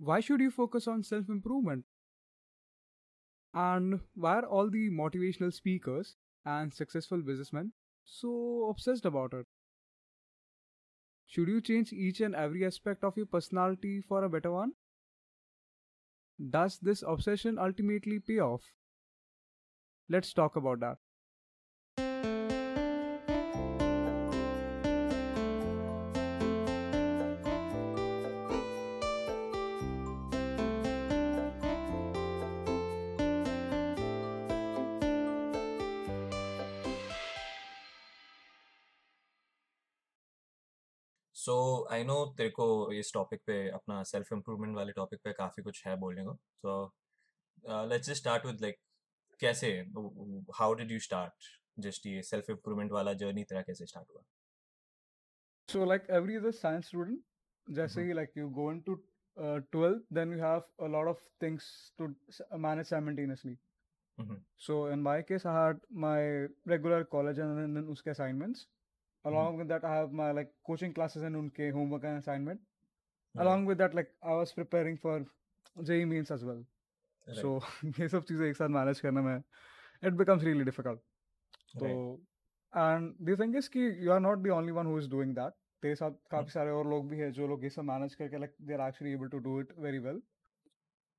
why should you focus on self improvement? And why are all the motivational speakers and successful businessmen so obsessed about it? Should you change each and every aspect of your personality for a better one? Does this obsession ultimately pay off? Let's talk about that. I know तेरे को इस topic पे अपना self improvement वाले topic पे काफ़ी कुछ है बोलने को so let's just start with like कैसे how did you start just ये सेल्फ इम्प्रूवमेंट वाला जर्नी तेरा कैसे स्टार्ट हुआ So, like every other science student, just say like you go into uh, 12, then you have a lot of things to s- manage simultaneously. Mhm. So, in my case, I had my regular college and then, then uske assignments. Along with that, I have my like coaching classes and unke homework and assignment. Along with that, like I was preparing for JEE means as well. Right. So, ये सब चीज़ें एक साथ manage करने में it becomes really difficult. तो Right. And the thing is कि you are not the only one who is doing that तेरे साथ काफी सारे और लोग भी हैं जो लोग ये सब मैनेज करके like they are actually able to do it very well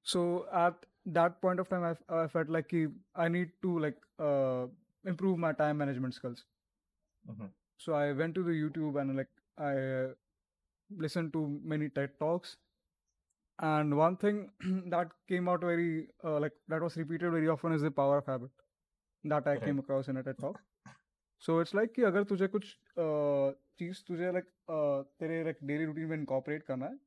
so at that point of time I felt like कि I need to like improve my time management skills Mhm. so i went to the youtube and like i uh, listened to many ted talks and one thing that came out very uh, like that was repeated very often is the power of habit that i came Right. across in a ted talk so it's like कि अगर तुझे कुछ uh, चीज तुझे like uh, तेरे like daily routine में incorporate करना है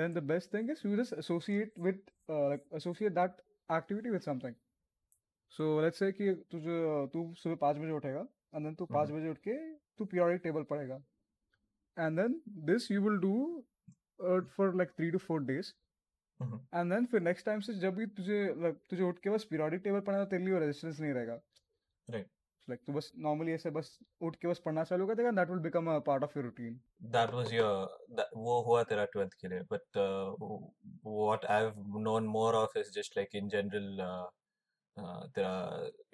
then the best thing is you just associate with uh, like associate that activity with something so let's say कि तुझे तू सुबह पाँच बजे उठेगा and then तू पाँच Mhm. बजे उठ के तू periodic table पढ़ेगा and then this you will do uh, for like three to four days Mhm. and then फिर next time से जब भी तुझे like, तुझे उठ के बस periodic table पढ़ना है, तेरे लिए रेजिस्टेंस नहीं रहेगा Right. like तू बस normally ऐसे बस उठ के बस पढ़ना चालू कर देगा that will become a part of your routine that was your that वो हुआ तेरा 12th के लिए but uh, what I've known more of is just like in general uh, uh, तेरा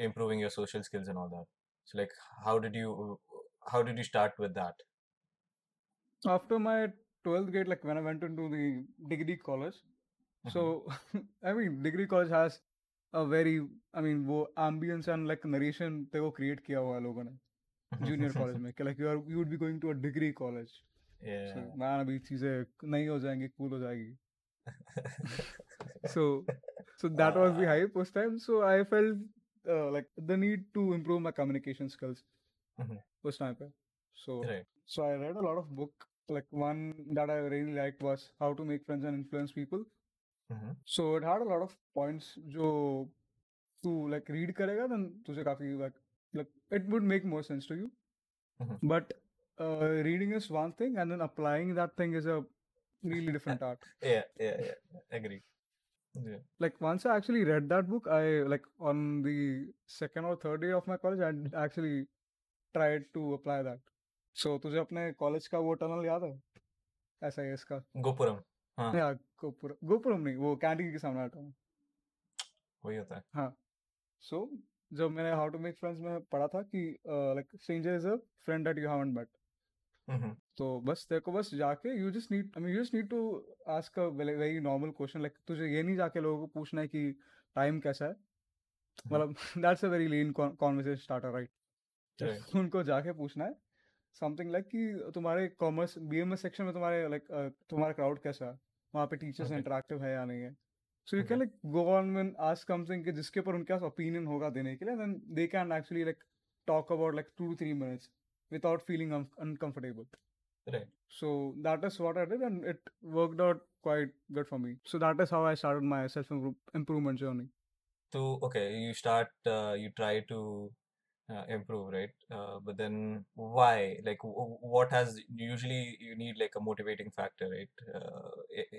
improving your social skills and all that so like how did you how did you start with that after my 12th grade like when i went into the degree college so i mean degree college has a very i mean वो ambience and like narration ते वो create किया हुआ है लोगों ने junior college में कि like you are you would be going to a degree college so yeah man अभी चीजें नहीं हो जाएंगी cool हो जाएगी so so that was the hype उस time so I felt uh, like the need to improve my communication skills Mhm. उस time पे so right so I read a lot of book. Like one that I really liked was How to Make Friends and Influence People. Mhm. So it had a lot of points जो तू like read करेगा then तुझे काफी like like it would make more sense to you. Mhm. But uh, reading is one thing and then applying that thing is a really different art. yeah yeah yeah agree Yeah Like once I actually read that book, I like on the second or third day of my college, I actually tried to apply that. So तुझे अपने college का वो tunnel याद है? ऐसा है इसका गोपुरम हाँ या गोपुरम गोपुरम नहीं वो कैंटीन के सामने आता हूँ वही होता है हाँ सो जब मैंने हाउ टू मेक फ्रेंड्स में पढ़ा था कि like stranger is a friend that you haven't met Mhm. तो बस तेरे को बस जाके you just need I mean you just need to ask a very normal question like तुझे ये नहीं जाके लोगों को पूछना है कि टाइम कैसा है? मतलब that's a very lean conversation starter right उनको जाके पूछना है समथिंग लाइक कि तुम्हारे कॉमर्स बीएमएस सेक्शन में तुम्हारे लाइक तुम्हारा क्राउड कैसा है? वहाँ पे टीचर्स. इंटरेक्टिव है या नहीं है? So you can like go on and ask something कि जिसके ऊपर उनके पास ओपिनियन होगा देने के लिए then they can actually like talk about like two to three minutes without feeling un- uncomfortable. right So that is what I did, and it worked out quite good for me. So that is how I started my self improvement journey. so okay you start uh, you try to uh, improve right uh, but then why like w- what has usually you need like a motivating factor right uh,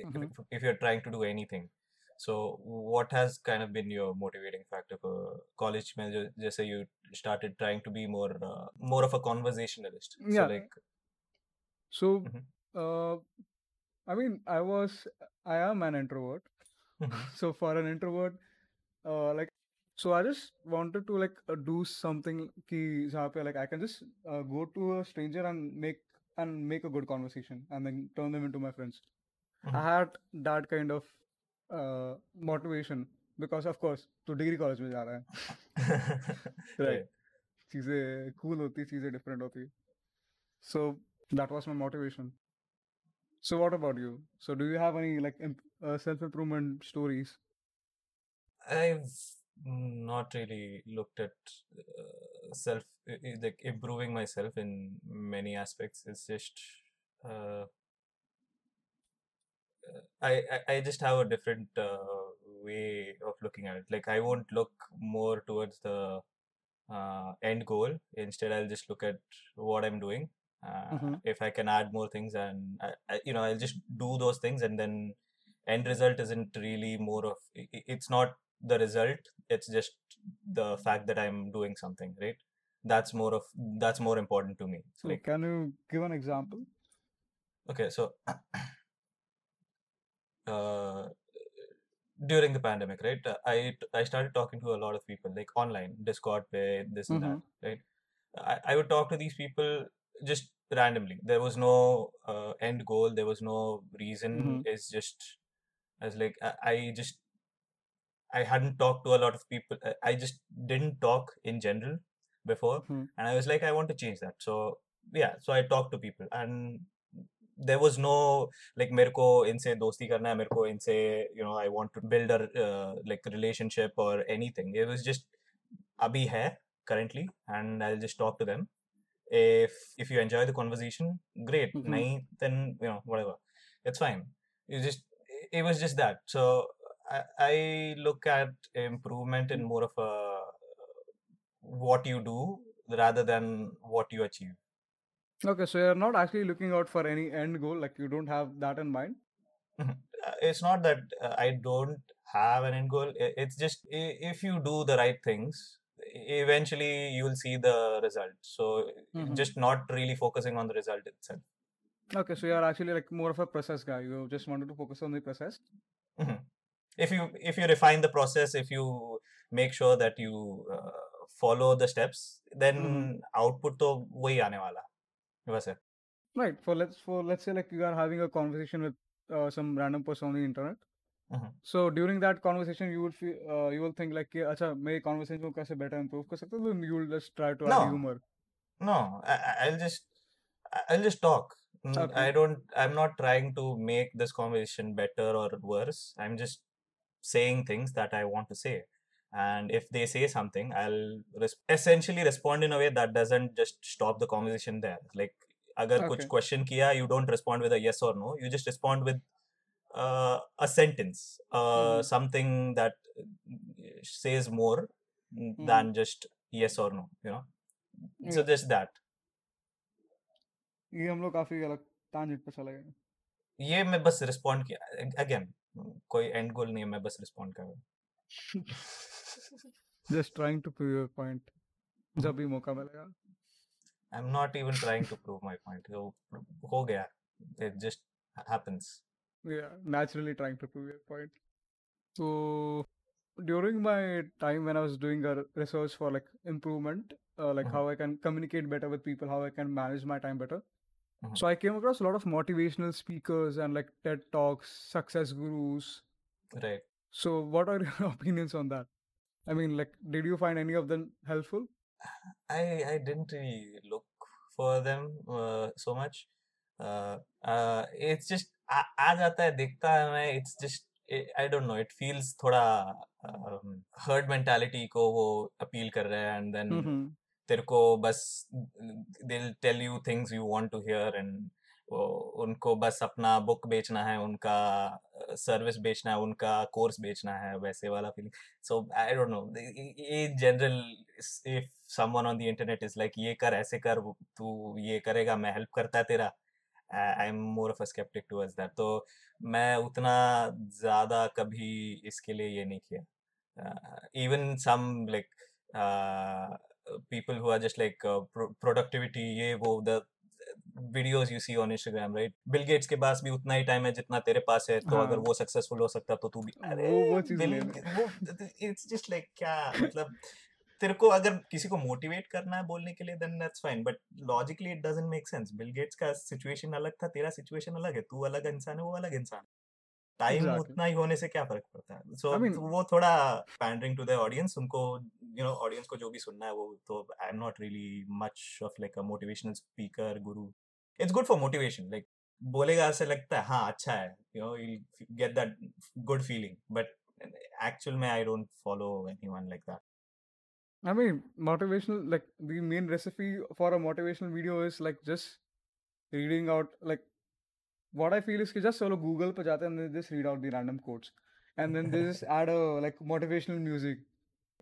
Mhm. if, if you're trying to do anything so, what has kind of been your motivating factor for college? Just say you started trying to be more uh, more of a conversationalist. Yeah. So, like, so mm-hmm. uh, I mean, I was, I am an introvert. Mm-hmm. so for an introvert, uh, like, so I just wanted to like uh, do something ki pe, like I can just uh, go to a stranger and make and make a good conversation and then turn them into my friends. Mm-hmm. I had that kind of uh, motivation because of course तो degree college में जा रहा है right. right चीजें cool होती चीजें different होती so that was my motivation so what about you so do you have any like imp- uh, self improvement stories I've not really looked at uh, self i- i- like improving myself in many aspects. It's just uh, uh, I, I I just have a different uh, way of looking at it. Like I won't look more towards the uh, end goal. Instead, I'll just look at what I'm doing. Uh, Mhm. If I can add more things, and I, I, you know, I'll just do those things, and then end result isn't really more of. It's not the result. It's just the fact that I'm doing something, right? That's more of that's more important to me. So like can you give an example Okay, so uh, during the pandemic, right? I I started talking to a lot of people like online, Discord, pe, this and that, right? I, I would talk to these people just randomly. There was no uh, end goal. There was no reason. Mhm. It's just as like I, I just I hadn't talked to a lot of people. I- I just didn't talk in general before, Mhm. and I was like, I want to change that. So yeah, so I talked to people, and there was no like मेरे को इनसे दोस्ती करना है मेरे को इनसे you know I want to build a uh, like relationship or anything. It was just अभी है currently, and I'll just talk to them. If if you enjoy the conversation, great. Mhm. नहीं, then you know whatever, it's fine. It just it was just that. So I, I look at improvement in more of a what you do rather than what you achieve. okay so you're not actually looking out for any end goal like you don't have that in mind Mhm. Uh, It's not that uh, I don't have an end goal. I- It's just i- if you do the right things, e- eventually you'll see the result. So Mhm. just not really focusing on the result itself. okay so you're actually like more of a process guy you just wanted to focus on the process Mhm. If you if you refine the process, if you make sure that you uh, follow the steps, then Mhm. output तो वही आने वाला है वैसे right for let's for let's say like you are having a conversation with uh, some random person on the internet Mhm. so during that conversation you will feel uh, you will think like कि अच्छा मैं ये conversation को कैसे better improve कर सकता हूँ then you will just try to add No. humor No, I, I- I'll just I- I'll just talk. Mm, Okay. I don't. I'm not trying to make this conversation better or worse. I'm just saying things that I want to say. And if they say something, I'll res- essentially respond in a way that doesn't just stop the conversation there. Like, अगर कुछ Okay. question किया, you don't respond with a yes or no. You just respond with uh, a sentence, uh, Mhm. something that uh, says more mm, Mhm. than just yes or no. You know. So Yeah. just that. ये हम लोग काफी अलग tangent पे चले गए ये मैं बस रिस्पॉन्ड किया अगेन कोई एंड गोल नहीं है मैं बस रिस्पॉन्ड कर रहा हूँ just trying to prove your point जब भी मौका मिलेगा I am not even trying to prove my point हो गया it just happens yeah naturally trying to prove your point so during my time when i was doing a research for like improvement uh, like Mhm. how i can communicate better with people how i can manage my time better Mhm. so i came across a lot of motivational speakers and like ted talks success gurus right so what are your opinions on that i mean like did you find any of them helpful I I didn't really look for them uh, so much. Uh, uh, it's just आ, आ जाता है दिखता है मैं it's just I don't know it feels थोड़ा um, herd mentality को वो appeal कर रहे हैं and then mm-hmm. तेरे को बस they'll tell you things you want to hear and वो उनको बस अपना बुक बेचना है उनका सर्विस बेचना है उनका कोर्स बेचना है वैसे वाला feeling so I don't know ये general if someone on the internet is like ये कर ऐसे कर तू ये करेगा मैं हेल्प करता है तेरा I am more of a skeptic towards that तो मैं उतना ज़्यादा कभी इसके लिए ये नहीं किया। Even some like just like uh, pro- productivity ये वो the videos you see on Instagram, right? Bill Gates के पास भी उतना ही टाइम है जितना तेरे पास है तो अगर हाँ। वो सक्सेसफुल हो सकता तो तू भी। अरे वो बिल इट्स जस्ट लाइक क्या? मतलब तेरे को अगर किसी को मोटिवेट करना है बोलने के लिए then that's fine but logically it doesn't make sense Bill Gates का सिचुएशन अलग था तेरा सिचुएशन अलग है तू अलग इंसान है वो अलग इंसान टाइम एग्जैक्टली उतना ही होने से क्या फ़र्क पड़ता है? सो मीन वो थोड़ा पैंडरिंग टू द ऑडियंस उनको यू नो ऑडियंस को जो भी सुनना है वो तो I am not really much of like a motivational speaker guru It's good for motivation like बोलेगा ऐसे लगता है हाँ अच्छा है you know you get that good feeling but actual में I don't follow anyone like that I mean, motivational, like the main recipe for a motivational video is like just reading out, like what I feel is कि just solo Google पे जाते हैं and they just read out the random quotes and then they just add a like motivational music.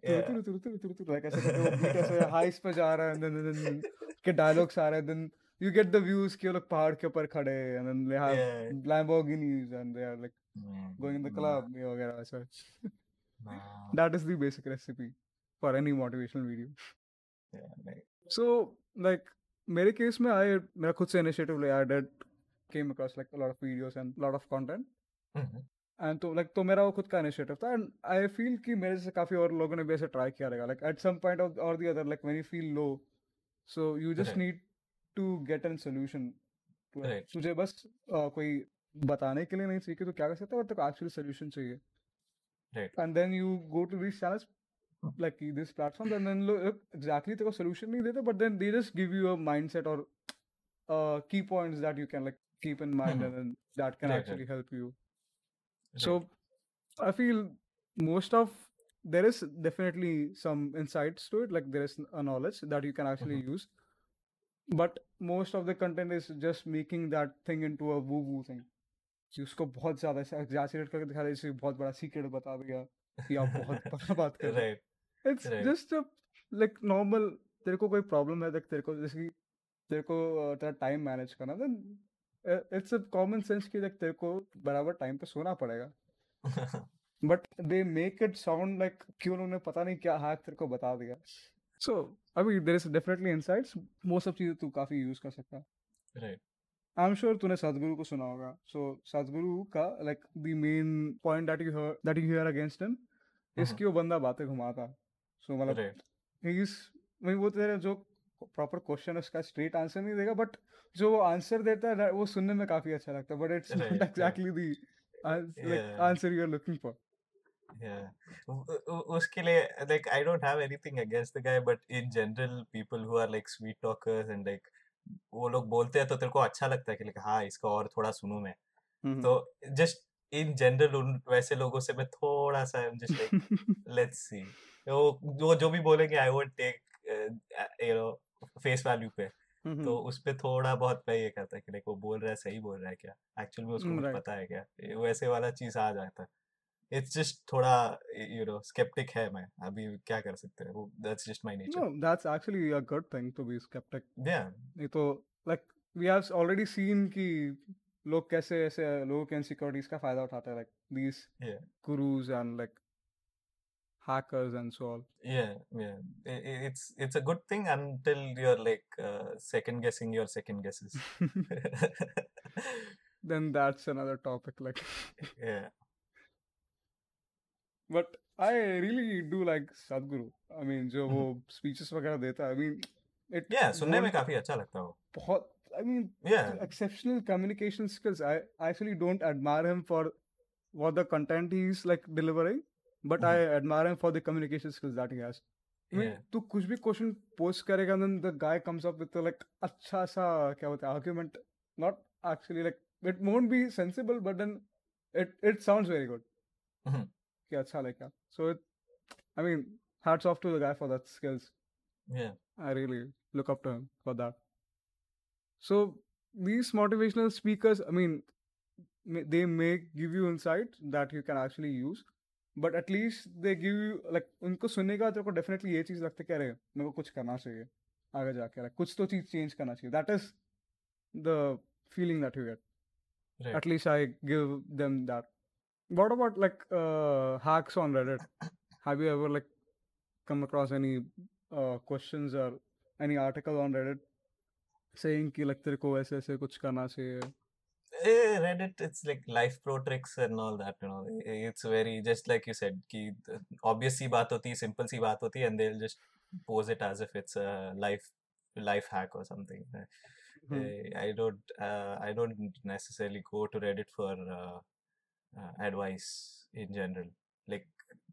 Turu yeah Turu Turu Turu Turu Turu like ऐसे करके वो beat ऐसे highs पे जा रहा है and then then then के dialogues आ रहे हैं then you get the views कि वो लोग पहाड़ के ऊपर खड़े हैं and then they have yeah. Lamborghinis and they are like Mm, going in the club ये वगैरह ऐसा। Nah, that is the basic recipe for any motivational video. yeah, like, So like मेरे केस में आई मेरा खुद से initiative लिया I did came across like lot of videos and lot of content and तो लाइक तो मेरा वो खुद का इनिशिएटिव था एंड आई फील कि मेरे से काफ़ी और लोगों ने भी ऐसे ट्राई किया रहेगा। लाइक एट सम पॉइंट और the other like when you feel low so you just need to get an solution to right, तुझे बस uh, कोई बताने के लिए नहीं चाहिए कि तू क्या कर सकता है बट तेरे को एक्चुअली सोल्यूशन चाहिए right, and then you go to these channels like these platforms and then look exactly the solution नहीं देते but then they just give you a mindset or uh, key points that you can like keep in mind mhm, and then that can right, right, actually help you right, so I feel most of there is definitely some insights to it like there is a knowledge that you can actually mhm, use But most of the content is just making that thing into a woo woo thing. कि उसको बहुत ज़्यादा ऐसे करके दिखा दिया जैसे बहुत बड़ा सीक्रेट बता दिया कि आप बहुत बड़ा बात कर रहे हो। इट्स जस्ट लाइक नॉर्मल तेरे को कोई प्रॉब्लम है देख तेरे को जैसे कि तेरे को तेरा टाइम मैनेज करना then it's a common sense कि देख तेरे को बराबर टाइम पे सोना पड़ेगा। But they make it sound like क्यों उन्होंने पता नहीं क्या हैक तेरे को बता दिया। सो अभी देयर इज़ डेफिनेटली इनसाइट्स वो सब चीज़ें तू काफ़ी यूज़ कर सकता है। Right, आई एम श्योर तूने सदगुरु को सुना होगा। सो सदगुरु का like the main point that you that you hear against him इसकी वो बंदा बातें घुमाता। सो मतलब ही वो तेरे जो प्रॉपर क्वेश्चन उसका स्ट्रेट आंसर नहीं देगा बट जो वो आंसर देता है वो सुनने में काफ़ी अच्छा लगता है। But it's not exactly the answer you are looking for उसके लिए like I don't have anything against the guy but in general people who are like sweet talkers and like वो लोग बोलते हैं तो तेरे को अच्छा लगता है कि लाइक हाँ इसका और थोड़ा सुनू मैं। तो जस्ट इन जनरल उन वैसे लोगों से मैं थोड़ा सा I just like let's see वो जो जो भी बोलेंगे I would take you know face value पे। तो उस पे थोड़ा बहुत मैं ये करता कि लाइक वो बोल रहा है सही बोल रहा है क्या? एक्चुअली में उसको right. पता है क्या? वैसे वाला चीज़ आ जाता। है इट्स जस्ट थोड़ा यू नो स्केप्टिक है मैं अभी क्या कर सकते हैं वो that's just my No, nature that's actually a good thing to be skeptic. या नहीं तो like we have already seen कि लोग कैसे ऐसे लोगों के इनसिक्योरिटीज का फ़ायदा उठाते हैं like these या gurus and like hackers and so all. yeah yeah I- I- it's it's a good thing until you're like uh, second guessing your second guesses then that's another topic like yeah but I really do like Sadhguru I mean जो वो mm-hmm. Speeches वगैरह देता I mean it सुनने में काफ़ी अच्छा लगता है बहुत I mean exceptional communication skills I actually don't admire him for what the content he is like delivering but I admire him for the communication skills that he has तू कुछ भी क्वेश्चन पोस्ट करेगा then the guy comes up with like अच्छा सा क्या होता है not actually like it won't be sensible but then it it sounds very good कि अच्छा लगा so it I mean hats off to the guy for that skills या I really look up to him for that so these motivational speakers I mean they may give you insight that you can actually use but at least they give you like उनको सुनने का तेरे definitely ये चीज़ लगती है कह रहे मेरे को कुछ करना चाहिए आगे जाके रहा कुछ तो चीज़ चेंज करना चाहिए। That is the feeling that you get at least I give them that What about like uh, hacks on Reddit? Have you ever like come across any uh, questions or any article on Reddit saying कि like तेरे को ऐसे ऐसे कुछ करना चाहिए Eh, Reddit, it's like life pro tricks and all that, you know. Eh, It's very just like you said, कि the obvious सी बात होती है, simple सी बात होती है, and they'll just pose it as if it's a life life hack or something. Eh, Hmm. eh, I don't uh, I don't necessarily go to Reddit for uh, uh, advice in general. Like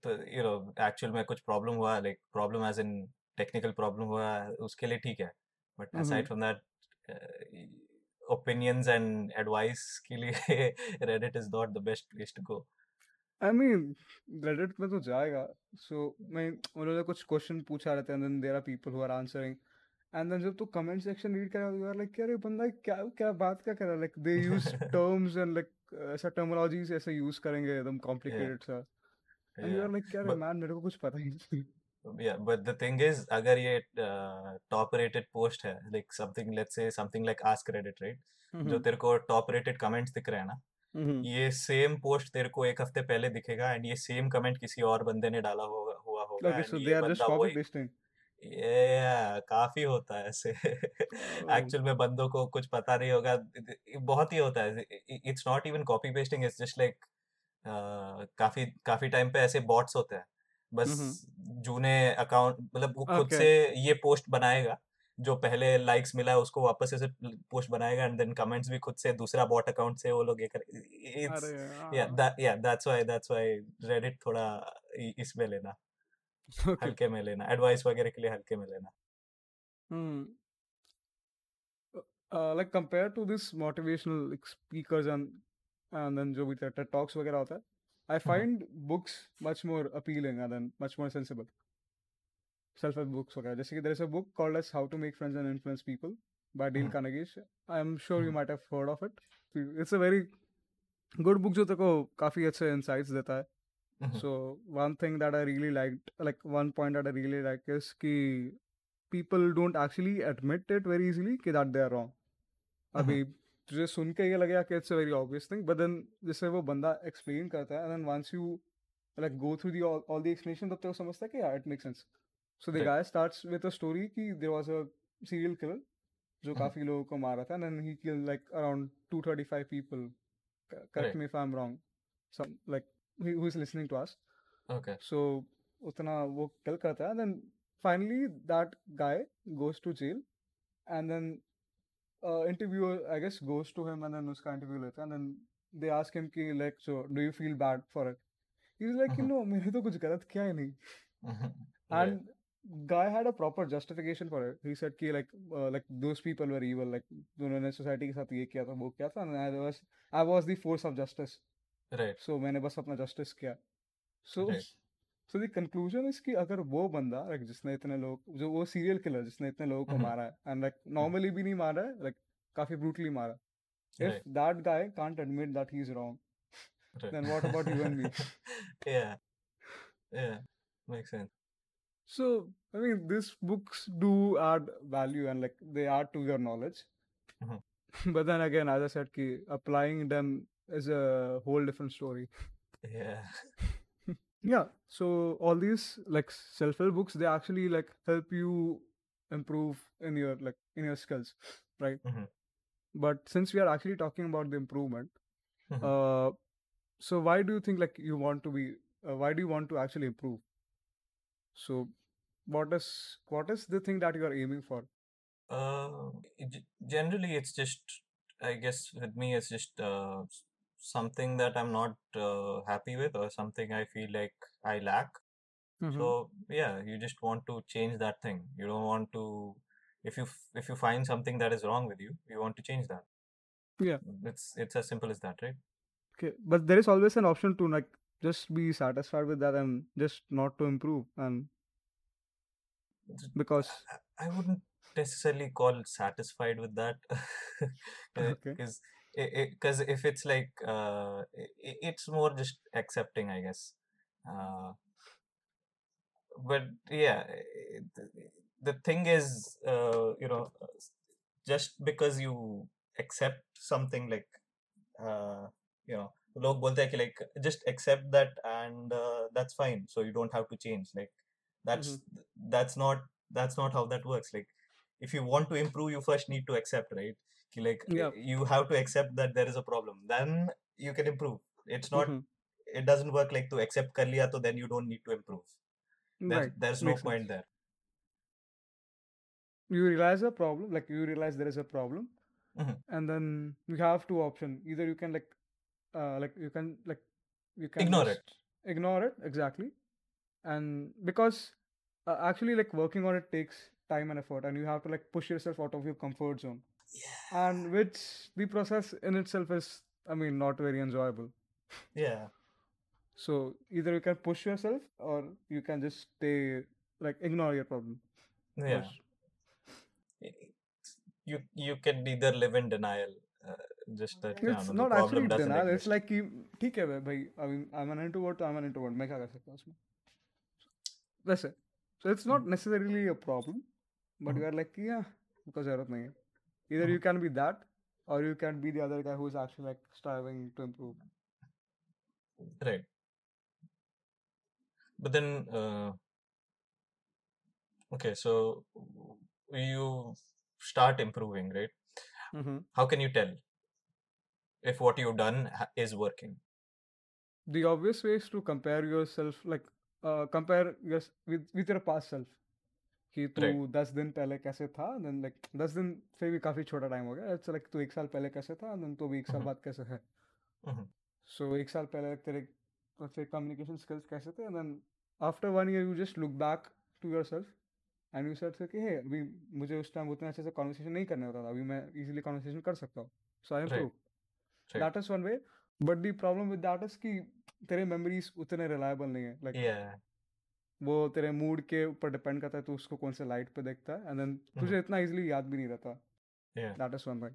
you know, actual में कुछ problem हुआ, like problem as in technical problem हुआ, उसके लिए ठीक है. But Mhm. aside from that, uh, opinions and advice के लिए Reddit is not the best place to go. I mean, Reddit में तो जाएगा. So मैं उन्होंने कुछ क्वेश्चन पूछा रहते हैं and then there are people who are answering. And then जब तू comment section read कर रहा है, you are like यार ये बंदा क्या क्या बात क्या कर रहा है? Like they use terms and like ऐसा terminologies ऐसे use करेंगे एकदम complicated सा. Yeah. are like यार But- man मेरे को कुछ पता ही नहीं. Yeah, but the thing is, अगर ये uh, top rated post है, like something, let's say something like Ask Reddit, right? mm-hmm. जो तेरे को top rated comments दिख रहे हैं ना, Mhm. ये सेम पोस्ट तेरे को एक हफ़्ते पहले दिखेगा एंड ये सेम कमेंट किसी और बंदे ने डाला होगा हुआ होगा Okay, so they are just copy pasting. Yeah, काफ़ी होता है ऐसे. एक्चुअल में बंदों को कुछ पता नहीं होगा बहुत ही होता है। It's not even copy pasting it's just like काफ़ी काफ़ी टाइम पे ऐसे बॉट्स होते हैं। बस जूने अकाउंट मतलब वो खुद से ये पोस्ट बनाएगा जो पहले लाइक्स मिला है उसको वापस ऐसे पोस्ट बनाएगा एंड देन कमेंट्स भी खुद से दूसरा बॉट अकाउंट से वो लोग ये कर it's yeah that's why that's why reddit थोड़ा इसमें लेना। Okay. हल्के में लेना एडवाइस वगैरह के लिए हल्के में लेना Hmm. Uh, like compared to this motivational like, speakers and and then जो भी TED talks वगैरह होता है, I find books much more appealing and then much more sensible. Self-help books वगैरह जैसे कि is a book called as How to Make Friends and Influence People by Dale Mhm. Carnegie. I'm sure you Mhm. might have heard of it. It's a very good book जो तेरे को काफ़ी अच्छे insights देता है. so one thing that i really liked like one point that i really like is ki people don't actually admit it very easily ki that they are wrong. abhi तुझे सुन के ये लगेगा कि it's a very obvious thing but then जैसे वो बंदा explain करता है and then once you like go through the all the explanation तब तक समझता है कि it make sense so the guy starts with a story कि there was a serial killer जो uh-huh. काफ़ी लोगों को मारा था and he kill like around 235 people correct me if I am wrong some like who is listening to us. okay So उतना वो किल करता है then finally that guy goes to jail and then uh, interviewer I guess goes to him and then उसका interview लेता है and then they ask him कि like so do you feel bad for it he's like Mhm. no मैंने तो कुछ गलत किया ही नहीं Mhm. And guy had a proper justification for it he said कि like uh, like those people were evil like उन्होंने society के साथ ये किया था वो किया था and I was I was the force of justice right so मैंने बस अपना जस्टिस किया। सो सो द इज़ कि अगर वो बंदा लाइक जिसने इतने लोग जो वो सीरियल किलर जिसने इतने लोगों को mm-hmm. मारा है एंड लाइक नॉर्मली भी नहीं मारा है लाइक काफ़ी ब्रूटली मारा if that guy can't admit that he is wrong then what about you and me या या make sense so I mean this books do add value and like they are to your knowledge but then again as I said कि applying them is a whole different story. Yeah. Yeah so all these like self-help books they actually like help you improve in your like in your skills right? Mhm. but since we are actually talking about the improvement Mhm. uh so why do you think like you want to be uh, why do you want to actually improve? So what is what is the thing that you are aiming for? Uh, generally, it's just, I guess, with me, it's just uh, something that I'm not uh, happy with or something I feel like I lack. Mhm. So yeah, you just want to change that thing. You don't want to, if you if you find something that is wrong with you, you want to change that. Yeah. It's it's as simple as that, right? okay but there is always an option to like just be satisfied with that and just not to improve and because I- I wouldn't necessarily call satisfied with that Okay because because if it's like uh, i- i- it's more just accepting I guess uh, but yeah i- the, the thing is uh, you know s- just because you accept something like uh, you know लोग बोलते हैं कि like just accept that and uh, that's fine so you don't have to change like that's that's not that's not how that works like if you want to improve you first need to accept right Ki Like Yeah. you have to accept that there is a problem then you can improve it's not Mhm. it doesn't work like to accept kar liya then you don't need to improve there's, Right. there's no Makes point sense. there You realize a problem, like you realize there is a problem, Mhm. and then you have two options. Either you can like, uh, like you can like, you can Ignore it. Ignore it exactly, and because uh, actually like working on it takes time and effort, and you have to like push yourself out of your comfort zone, and which the process in itself is, I mean, not very enjoyable. yeah So either you can push yourself, or you can just stay like ignore your problem. yeah you you can either live in denial uh, just that yeah, It's no, the not problem actually doesn't denial. It's exist. like कि ठीक है भाई I mean I'm an introvert तो I'm an introvert मैं क्या कर सकता हूँ उसमें वैसे so it's not necessarily a problem but you are like कि yeah उसको जरूरत नहीं है either you can be that or you can be the other guy who is actually like striving to improve Right. But then, uh, okay, so you start improving, right? mm-hmm. How can you tell if what you've done is working? the obvious way is to compare yourself like uh, compare your with with your past self कि तू Right. दस दिन पहले कैसे था then like दस दिन से भी काफ़ी छोटा टाइम हो गया इट्स लाइक तू एक साल पहले कैसे था देन तू भी एक साल Mhm. बाद कैसे है. सो एक साल पहले तेरे तेरे कम्युनिकेशन स्किल्स कैसे थे then after one year you just look back to your self and you said कि हे अभी मुझे उस टाइम उतना अच्छे से कॉन्वर्सेशन नहीं करने होता था अभी मैं इजीली कॉन्वर्सेशन कर सकता हूँ so I Right. Improve that is one way but the problem with that is कि तेरे मेमोरीज उतने रिलायबल नहीं है लाइक. वो तेरे मूड के ऊपर डिपेंड करता है तू उसको कौन से लाइट पे देखता है एंड देन तुझे इतना इजीली याद भी नहीं रहता that is one way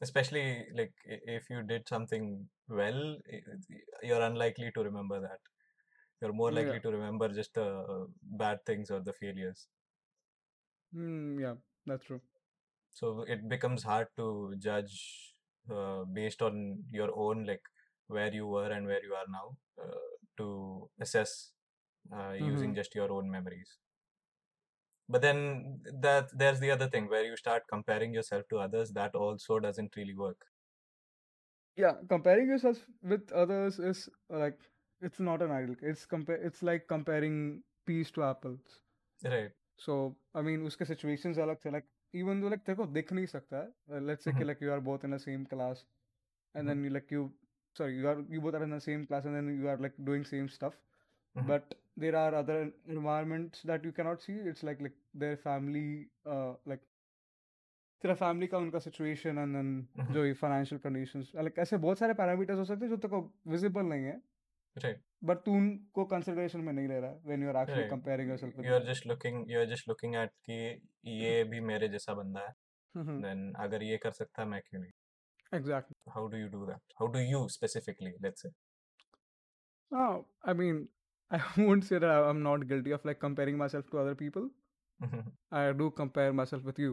Especially like if you did something well, you're unlikely to remember that. You're more likely Yeah. to remember just the bad things or the failures. Hmm, yeah that's true so it becomes hard to judge uh, based on your own like where you were and where you are now uh, to assess uh, using Mhm. just your own memories but then that there's the other thing where you start comparing yourself to others that also doesn't really work yeah comparing yourself with others is uh, like it's not an ideal it's compare it's like comparing peas to apples right so i mean उसके situations अलग थे like even though like तेरे को दिख नहीं सकता है uh, let's say कि Mhm. like you are both in the same class and then you like you sorry you are you both are in the same class and then you are like doing same stuff Mhm. but there are other environments that you cannot see it's like like their family uh like तेरा family का उनका situation and then Mhm. जो ये financial conditions like ऐसे बहुत सारे parameters हो सकते हैं जो तेरे को विजिबल नहीं है right बट तू उनको कंसिडरेशन में नहीं ले रहा है when you are actually Right. Comparing yourself you're just looking you're just looking at कि ये भी मेरे जैसा बंदा है विद then अगर ये कर सकता है मैं क्यों नहीं exactly how do you do that how do you specifically let's say oh i mean i won't say that i'm not guilty of like comparing myself to other people i do compare myself with you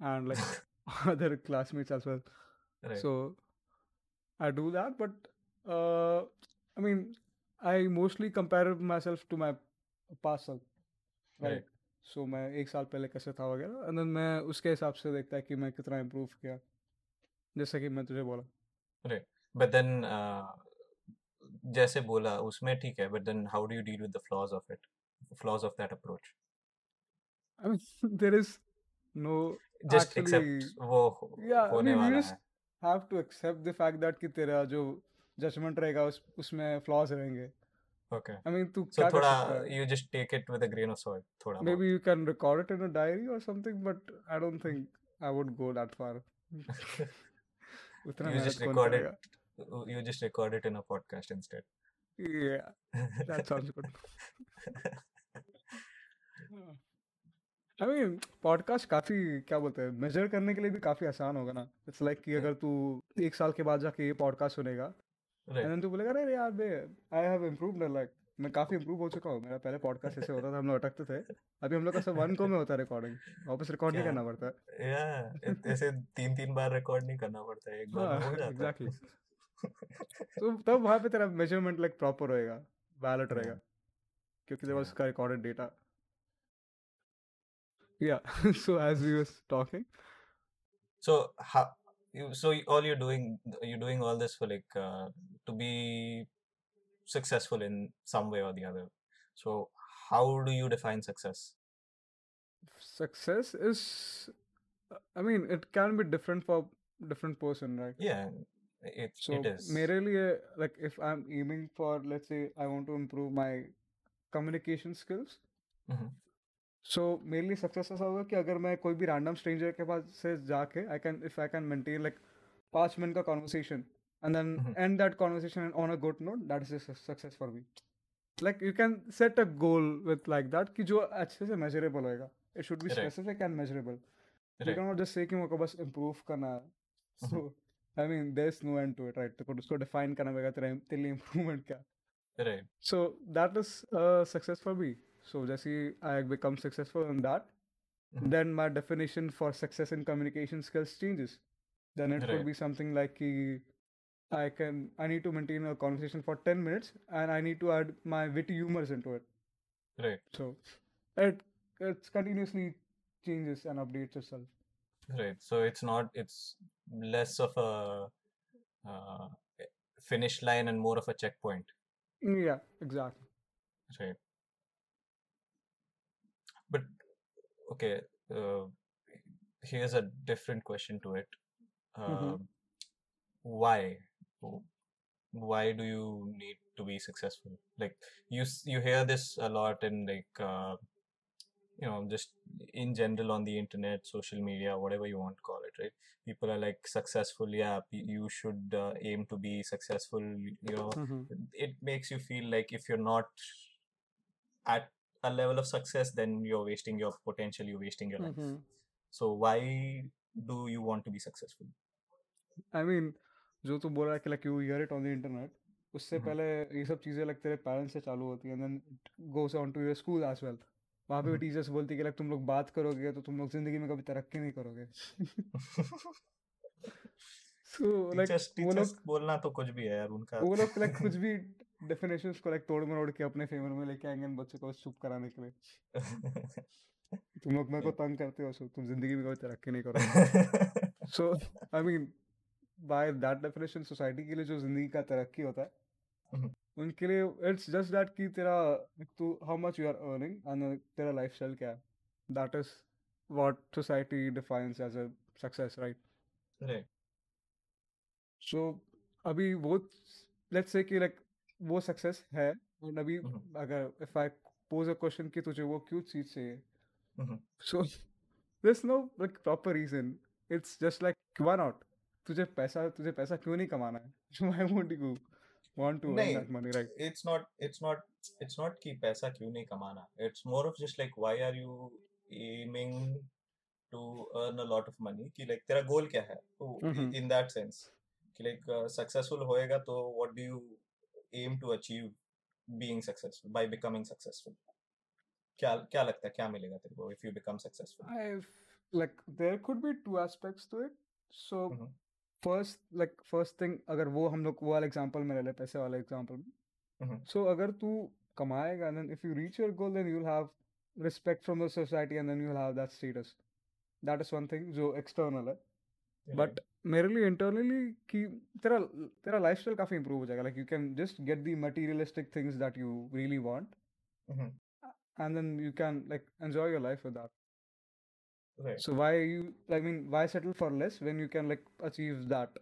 and like other classmates as well right so i do that but uh i mean i mostly compare myself to my past self right, Right. so मैं एक साल पहले कैसे था वगैरह and then मैं उसके हिसाब से देखता है कि मैं कितना इम्प्रूव किया जैसे कि मैं तुझे बोला but then uh, जैसे बोला उसमें ठीक है but then how do you deal with the flaws of it flaws of that approach I mean there is no just actually accept वो हो- I होने mean you वाला just है have to accept the fact that कि तेरा जो judgement रहेगा उस उसमें flaws रहेंगे okay I mean तू so क्या थोड़ा है you just take it with a grain of salt थोड़ा बहुत maybe you can record it in a diary or something but I don't think I would go that far उतना you मेहनत just कौन record करेगा it you just record it in a podcast instead. Yeah that sounds good. I mean podcast काफ़ी क्या बोलते हैं major करने के लिए भी काफ़ी आसान होगा ना। इट्स लाइक कि अगर तू एक साल के बाद जाके ये पॉडकास्ट सुनेगा एंड तू बोलेगा अरे यार बे आई हैव इम्प्रूव्ड लाइक मैं काफ़ी इम्प्रूव हो चुका हूँ। मेरा पहले पॉडकास्ट ऐसे होता था हम लोग अटकते थे। अभी हम लोग का सब वन को में होता है रिकॉर्डिंग वापस रिकॉर्ड नहीं करना पड़ता। है yeah ऐसे तीन तीन बार रिकॉर्ड नहीं करना पड़ता है एक बार हो हाँ जाता। है एग्जैक्टली तो तब वहाँ पे तेरा मेजरमेंट लाइक प्रॉपर होएगा वैलिड Yeah. रहेगा क्योंकि देयर वाज Yeah. का recorded data yeah so as we was talking so how you so you- all you're doing you're doing all this for like uh, to be successful in some way or the other so how do you define success success is uh, i mean it can be different for different person right yeah It, so it is मेरे लिए like if i'm aiming for let's say i want to improve my communication skills Mhm. so मेरे लिए success ऐसा होगा कि अगर मैं कोई भी रैंडम स्ट्रेंजर के पास से जाके I can if I can maintain like पाँच मिनट का conversation and then. And that conversation on a good note that is success for me like you can set a goal with like that कि जो अच्छे से measurable होएगा it should be. Specific and measurable you can not just say कि मेरे को बस improve करना है. सो I mean there is no end to it right तो उसको डिफाइन करना पड़ेगा तेरा तेरे लिए इम्प्रूवमेंट क्या right so that is uh, success for me so just i become successful in that Mhm. then my definition for success in communication skills changes then it Right. could be something like ki, i can i need to maintain a conversation for 10 minutes and i need to add my witty humors into it right so it it's continuously changes and updates itself right so it's not it's less of a uh, finish line and more of a checkpoint yeah exactly Right. But okay, uh, here's a different question to it. Mhm. Um, why? Why do you need to be successful? Like you you hear this a lot in like uh, you know just in general on the internet, social media, whatever you want to call it, right? People are like successful. Yeah, p- you should uh, aim to be successful. You know, Mhm. it makes you feel like if you're not at a level of success then you're wasting your potential you're wasting your life Mhm. so why do you want to be successful I mean जो तू बोल रहा है कि like you hear it on the internet उससे Mhm. पहले ये सब चीज़ें लाइक तेरे पेरेंट्स से चालू होती हैं then goes on to your school as well वहाँ पे Mhm. टीचर्स बोलती कि लाइक तुम लोग बात करोगे तो तुम लोग ज़िंदगी में कभी तरक्की नहीं करोगे। सो लाइक टीचर्स वो लोग बोलना तो कुछ भी है यार उनका। वो लोग लाइक कुछ भी डेफिनेशंस को लाइक तोड़ मरोड़ के अपने फेवर में लेके आएँगे बच्चों को चुप कराने के लिए। तुम लोग मेरे को तंग करते हो सो तुम ज़िंदगी में कभी तरक्की नहीं करोगे। So I mean by that definition society के लिए जो ज़िंदगी का तरक्की होता है Mhm. उनके लिए इट्स जस्ट दैट कि तेरा तू how much you are earning and तेरा लाइफस्टाइल क्या है that is what society defines as a success right so अभी वो लेट्स से कि लाइक वो सक्सेस है और अभी Mhm. अगर if I pose a question कि तुझे वो क्यों चीज़ चाहिए. So there's no like proper reason. It's just like why not? तुझे पैसा तुझे पैसा क्यों नहीं कमाना है? Why won't you want to earn that money, right? it's not it's not it's not कि पैसा क्यों नहीं कमाना it's more of just like why are you aiming to earn a lot of money कि like तेरा goal क्या है तो Mhm. in that sense कि like uh, successful होएगा तो what do you aim to achieve being successful by becoming successful क्या क्या लगता है क्या मिलेगा तेरे को if you become successful I've like there could be two aspects to it. So first like first thing अगर वो हम लोग वो वाला एग्ज़ाम्पल में ले लें पैसे वाला एग्ज़ाम्पल सो अगर तू कमाएगा then if you reach your goal then you'll have respect from the society and then you have that status that is one thing जो एक्सटर्नल है। बट मेरे लिए इंटरनली कि तेरा तेरा लाइफ स्टाइल काफ़ी इंप्रूव हो जाएगा। Like you can just get the materialistic things that you really want and then you can like enjoy your life with that right so why you i mean why settle for less when you can like achieve that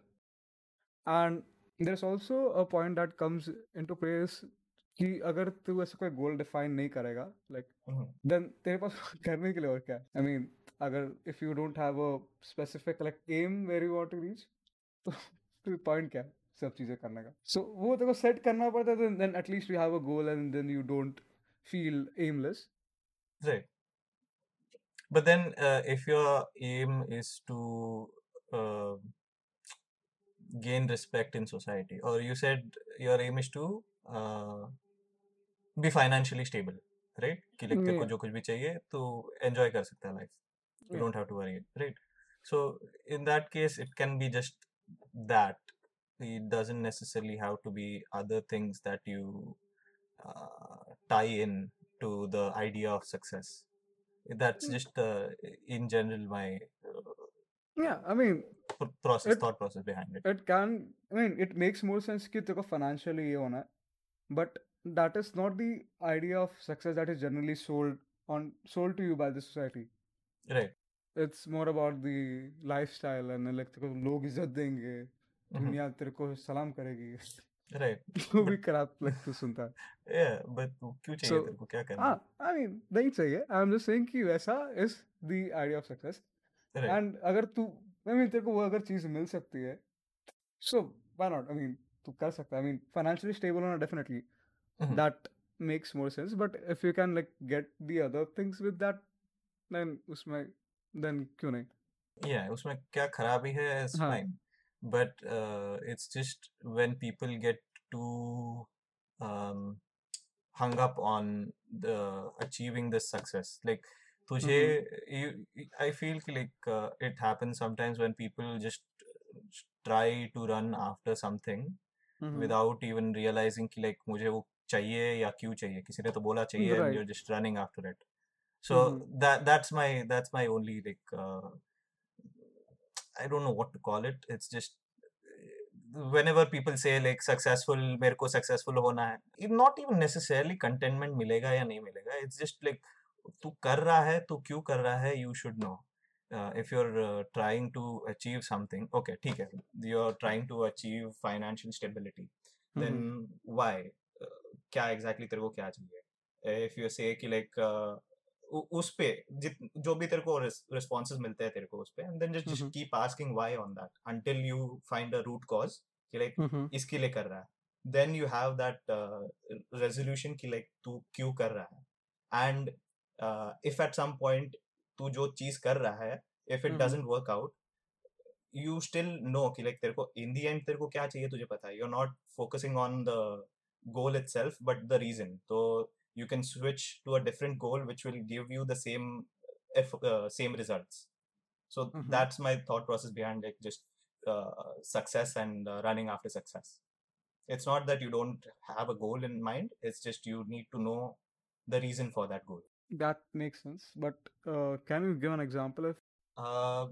and there's also a point that comes into place कि अगर तू ऐसा कोई गोल define नहीं करेगा like Mhm. Then तेरे पास करने के लिए और क्या है आई मीन अगर if you don't have a specific like aim where you want to reach तो फिर पॉइंट क्या है सब चीजें करने का सो वो तेरे को सेट करना पड़ता है then at least you have a goal and then you don't feel aimless Right. But then, uh, if your aim is to uh, gain respect in society, or you said your aim is to uh, be financially stable, right? कि like तेरे को Yeah. जो कुछ भी चाहिए तो enjoy कर सकता है life. You Yeah. don't have to worry, right? So in that case, it can be just that. It doesn't necessarily have to be other things that you uh, tie in to the idea of success. that's Mm. just uh, in general my uh, yeah i mean pr- process It- thought process behind it it can i mean it makes more sense कि तेरे को financially ये होना है but that is not the idea of success that is generally sold on sold to you by the society right it's more about the lifestyle and like तेरे को लोग इज्जत देंगे Mhm. दुनिया तेरे को सलाम करेगी right. वो भी खराब like सुनता yeah but क्यों चाहिए So, तेरे को? क्या करना हाँ आई मीन नहीं चाहिए। आई एम जस्ट सेइंग कि वैसा is the idea of success and अगर तू आई मीन तेरे को वो अगर चीज़ मिल सकती है so why not I mean तू कर सकता है। आई मीन फाइनेंशियली स्टेबल होना definitely Mhm. That makes more sense but if you can like get the other things with that then उसमें देन क्यों नहीं? Yeah उसमें क्या खराबी है? हाँ. but uh, it's just when people get too um, hung up on the achieving this success like tujhe mm-hmm. you, i feel like uh, it happens sometimes when people just try to run after something mm-hmm. without even realizing ki like mujhe wo chahiye ya kyun chahiye kisi ne to bola chahiye right. and you're just running after it so mm-hmm. that that's my that's my only like uh, I don't know what to call it it's just uh, whenever people say like successful मेरे को successful होना है it not even necessarily contentment मिलेगा या नहीं मिलेगा it's just like तू कर रहा है तू क्यों कर रहा है you should know uh, if you're uh, trying to achieve something okay ठीक है you're trying to achieve financial stability then why uh, क्या exactly तेरे को क्या चाहिए if you say कि like uh, उस पे जित जो भी तेरे को रिस्पॉन्सेज मिलते हैं तेरे को उस पे and then just. Keep asking why on that until you find a root cause कि लाइक. इसके लिए कर रहा है then you have that resolution कि लाइक तू क्यों कर रहा है and if at some point तू जो चीज़ कर रहा है if it. Doesn't work out you still know कि लाइक तेरे को इन द एंड तेरे को क्या चाहिए तुझे पता है you are not focusing on the goal itself but the reason so you can switch to a different goal which will give you the same uh, same results so mm-hmm. that's my thought process behind like just uh, success and uh, running after success it's not that you don't have a goal in mind it's just you need to know the reason for that goal that makes sense but uh, can you give an example if uh,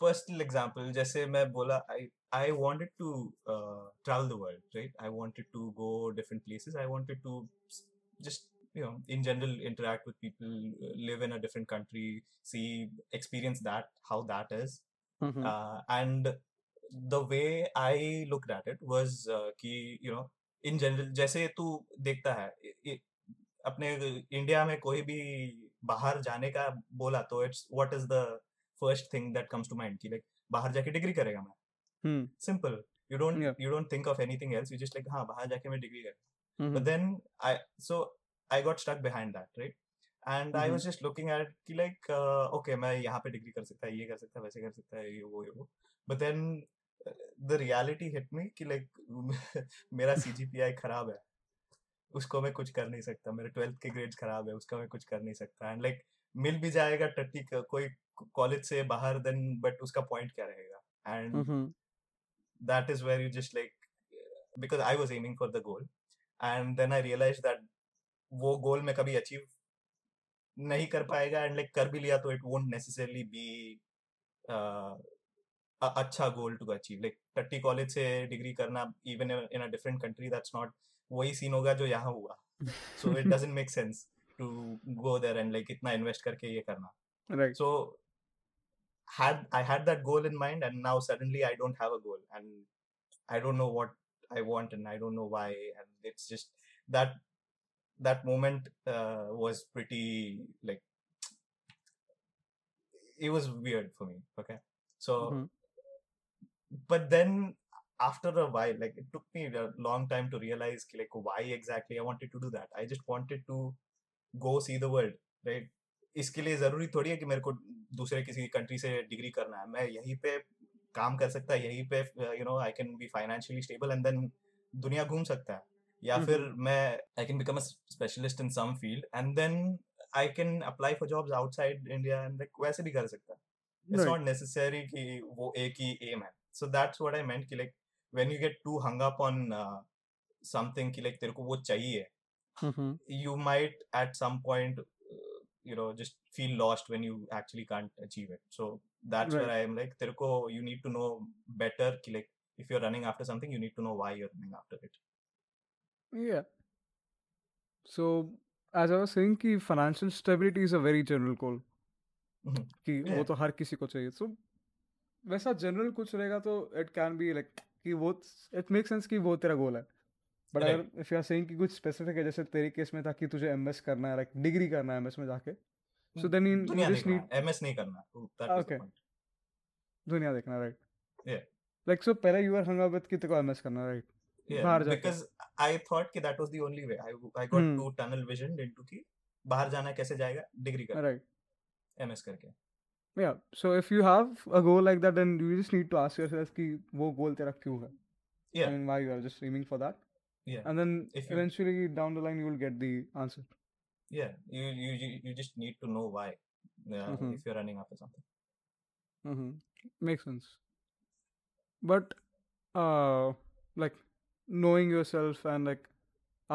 personal example just say bola, i I wanted to uh, travel the world, right? I wanted to go different places. I wanted to just you know in general interact with people uh, live in a different country see experience that how that is Mhm. uh, and the way I looked at it was uh, कि you know in general जैसे तू देखता है इ- अपने India में कोई भी बाहर जाने का बोला तो it's what is the first thing that comes to mind कि लाइक बाहर जाके डिग्री करेगा मैं Hmm. Simple you don't. You don't think of anything else you just like हाँ बाहर जाके मैं डिग्री कर Mhm. but then I so I got stuck behind that, right? And I was just looking at it कि like uh, okay मैं यहाँ पे degree कर सकता है ये कर सकता है वैसे कर सकता है ये वो ये वो but then uh, the reality hit me कि like मेरा CGPI खराब है उसको मैं कुछ कर नहीं सकता मेरे ट्वेल्थ के ग्रेड्स खराब है उसका मैं कुछ कर नहीं सकता एंड लाइक मिल भी जाएगा टट्टी कोई कॉलेज से बाहर देन बट उसका पॉइंट क्या रहेगा and Mhm. that is where you just like because I was aiming for the and then I realized that वो गोल मैं कभी अचीव नहीं कर पाएगा एंड लाइक कर भी लिया तो इट वोंट नेसेसरली बी अच्छा गोल टू अचीव लाइक टट्टी कॉलेज से डिग्री करना even in a different country that's not वही सीन होगा जो यहाँ हुआ. So it doesn't make sense to go there and like इतना इन्वेस्ट करके ये करना. Right. so had i had that goal in mind and now suddenly i don't have a goal and i don't know what i want and i don't know why and it's just that that moment uh, was pretty like it was weird for me okay so Mhm. but then after a while like it took me a long time to realize ki, like why exactly i wanted to do that i just wanted to go see the world right इसके लिए जरूरी थोड़ी है कि मेरे को दूसरे किसी कंट्री से डिग्री करना है मैं यहीं पे काम कर सकता है यहीं पे you know I can be financially stable and then दुनिया घूम सकता है। या फिर मैं I can become a specialist in some field and then I can apply for jobs outside India and like वैसे भी कर सकता है। It's Right. not necessary कि वो एक ही aim है। So that's what I meant कि when you get too hung up on uh, something कि like तेरे को वो चाहिए। you might at some point uh, you know just feel lost when you actually can't achieve it so that's where Right. i am like terko you need to know better ki, like if you're running after something you need to know why you're running after it Yeah. So, as I was saying, कि financial stability is a very general goal. Mhm. कि वो Yeah. तो हर किसी को चाहिए. So, वैसा general कुछ रहेगा तो it can be like कि वो it makes sense कि वो तेरा गोल है. बट अगर इफ़ यू आर सेइंग कि कुछ स्पेसिफिक है जैसे तेरे केस में था कि तुझे एमएस करना है लाइक डिग्री करना है एमएस में जाके so then in this need MS नहीं करना ओके दुनिया देखना राइट लाइक सो पहले you are hung up with कि तेरे एमएस करना राइट बाहर जाके। बिकॉज़ आई थॉट कि that was the only way I I got to tunnel vision into कि बाहर जाना कैसे जाएगा डिग्री करके राइट एमएस करके। या so if you have a goal like that then you just need to ask yourself कि वो गोल तेरा क्यों है? या and why you are just streaming for that yeah and then If you- eventually down the line you will get the answer yeah you you you, you just need to know why uh, Mhm. if you're running after something mm-hmm. makes sense but uh like knowing yourself and like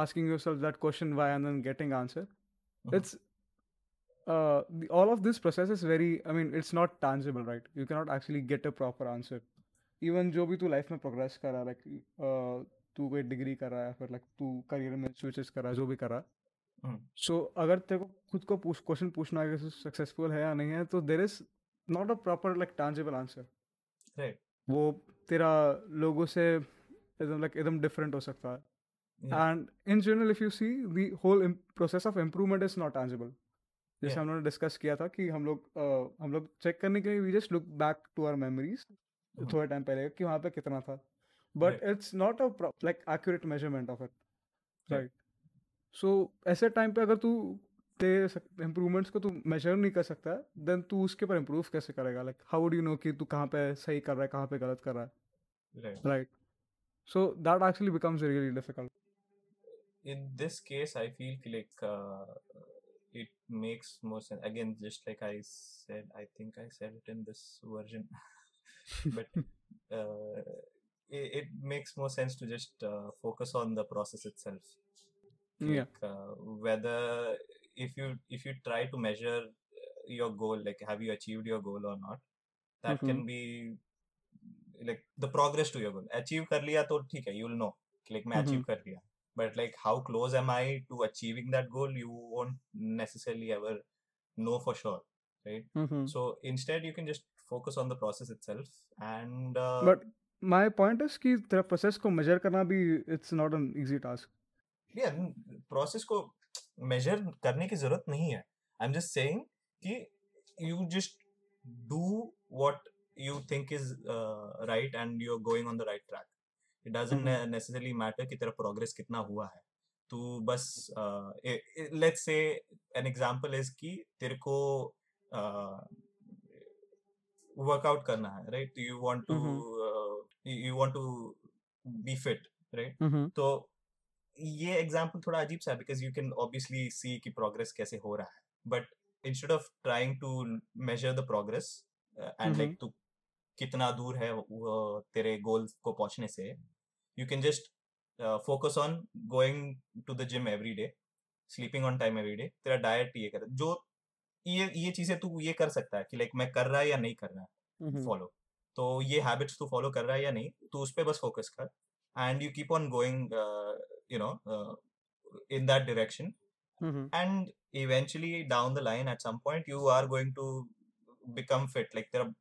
asking yourself that question why and then getting answer Mhm. it's uh the, all of this process is very i mean it's not tangible right you cannot actually get a proper answer even जो भी तू life में progress कर रहा है like तू कोई degree कर रहा है फिर लाइक तू करियर में स्विचेस कर रहा है जो भी कर रहा है. सो अगर तेरे को खुद को पूछ क्वेश्चन पूछना है कि सक्सेसफुल है या नहीं है तो there is not a proper like tangible answer वो तेरा लोगों से एकदम लाइक एकदम डिफरेंट हो सकता है। And in general if you see the whole process of improvement is not tangible जैसे. हम लोगों ने डिस्कस किया था कि हम लोग अ, हम लोग चेक करने के लिए we just look back to our memories. थोड़े टाइम पहले कि वहाँ पे कितना था। But it's not a like accurate measurement of it Yeah. Right so ऐसे टाइम पे अगर तू तेरे इम्प्रूवमेंट्स को तू मेजर नहीं कर सकता देन तू उसके ऊपर इम्प्रूव कैसे करेगा? Like how would you know कि तू कहाँ पे सही कर रहा है कहाँ पे गलत कर रहा है? Right. Right so that actually becomes really difficult in this case i feel like uh, it makes more sense. Again just like i said i think i said it in this version. But uh, it, it makes more sense to just uh, focus on the process itself Yeah. like uh, whether if you if you try to measure uh, your goal like have you achieved your goal or not that can be like the progress to your goal achieve कर लिया तो ठीक है you'll know कि like मैं achieve Mhm. कर लिया but like how close am I to achieving that goal you won't necessarily ever know for sure right Mm-hmm. so instead you can just focus on the process itself and uh, but my point is कि तेरा process को measure करना भी it's not an easy task yeah process को measure करने की ज़रूरत नहीं है। आई एम जस्ट सेइंग कि you just do what you think is right and you are going on the right track it doesn't. Necessarily matter कि तेरा progress कितना हुआ है। तू बस let's say an example is कि तेरे को वर्कआउट करना है right you want to you want to be fit right तो ये एग्ज़ाम्पल थोड़ा अजीब सा है because you can obviously see कि प्रोग्रेस कैसे हो रहा है। But instead of trying to measure the progress and like तू कितना दूर है तेरे गोल को पहुँचने से you can just focus on going to the gym every day sleeping on time every day तेरा डाइट ये कर जो ये ये चीज़ें तू ये कर सकता है कि लाइक मैं कर रहा है या नहीं कर रहा है फॉलो तो ये हैबिट्स तू फॉलो कर रहा है या नहीं तू उस पर बस फोकस कर and you keep on going you know in that direction and eventually down the line at some point you are going to become fit like there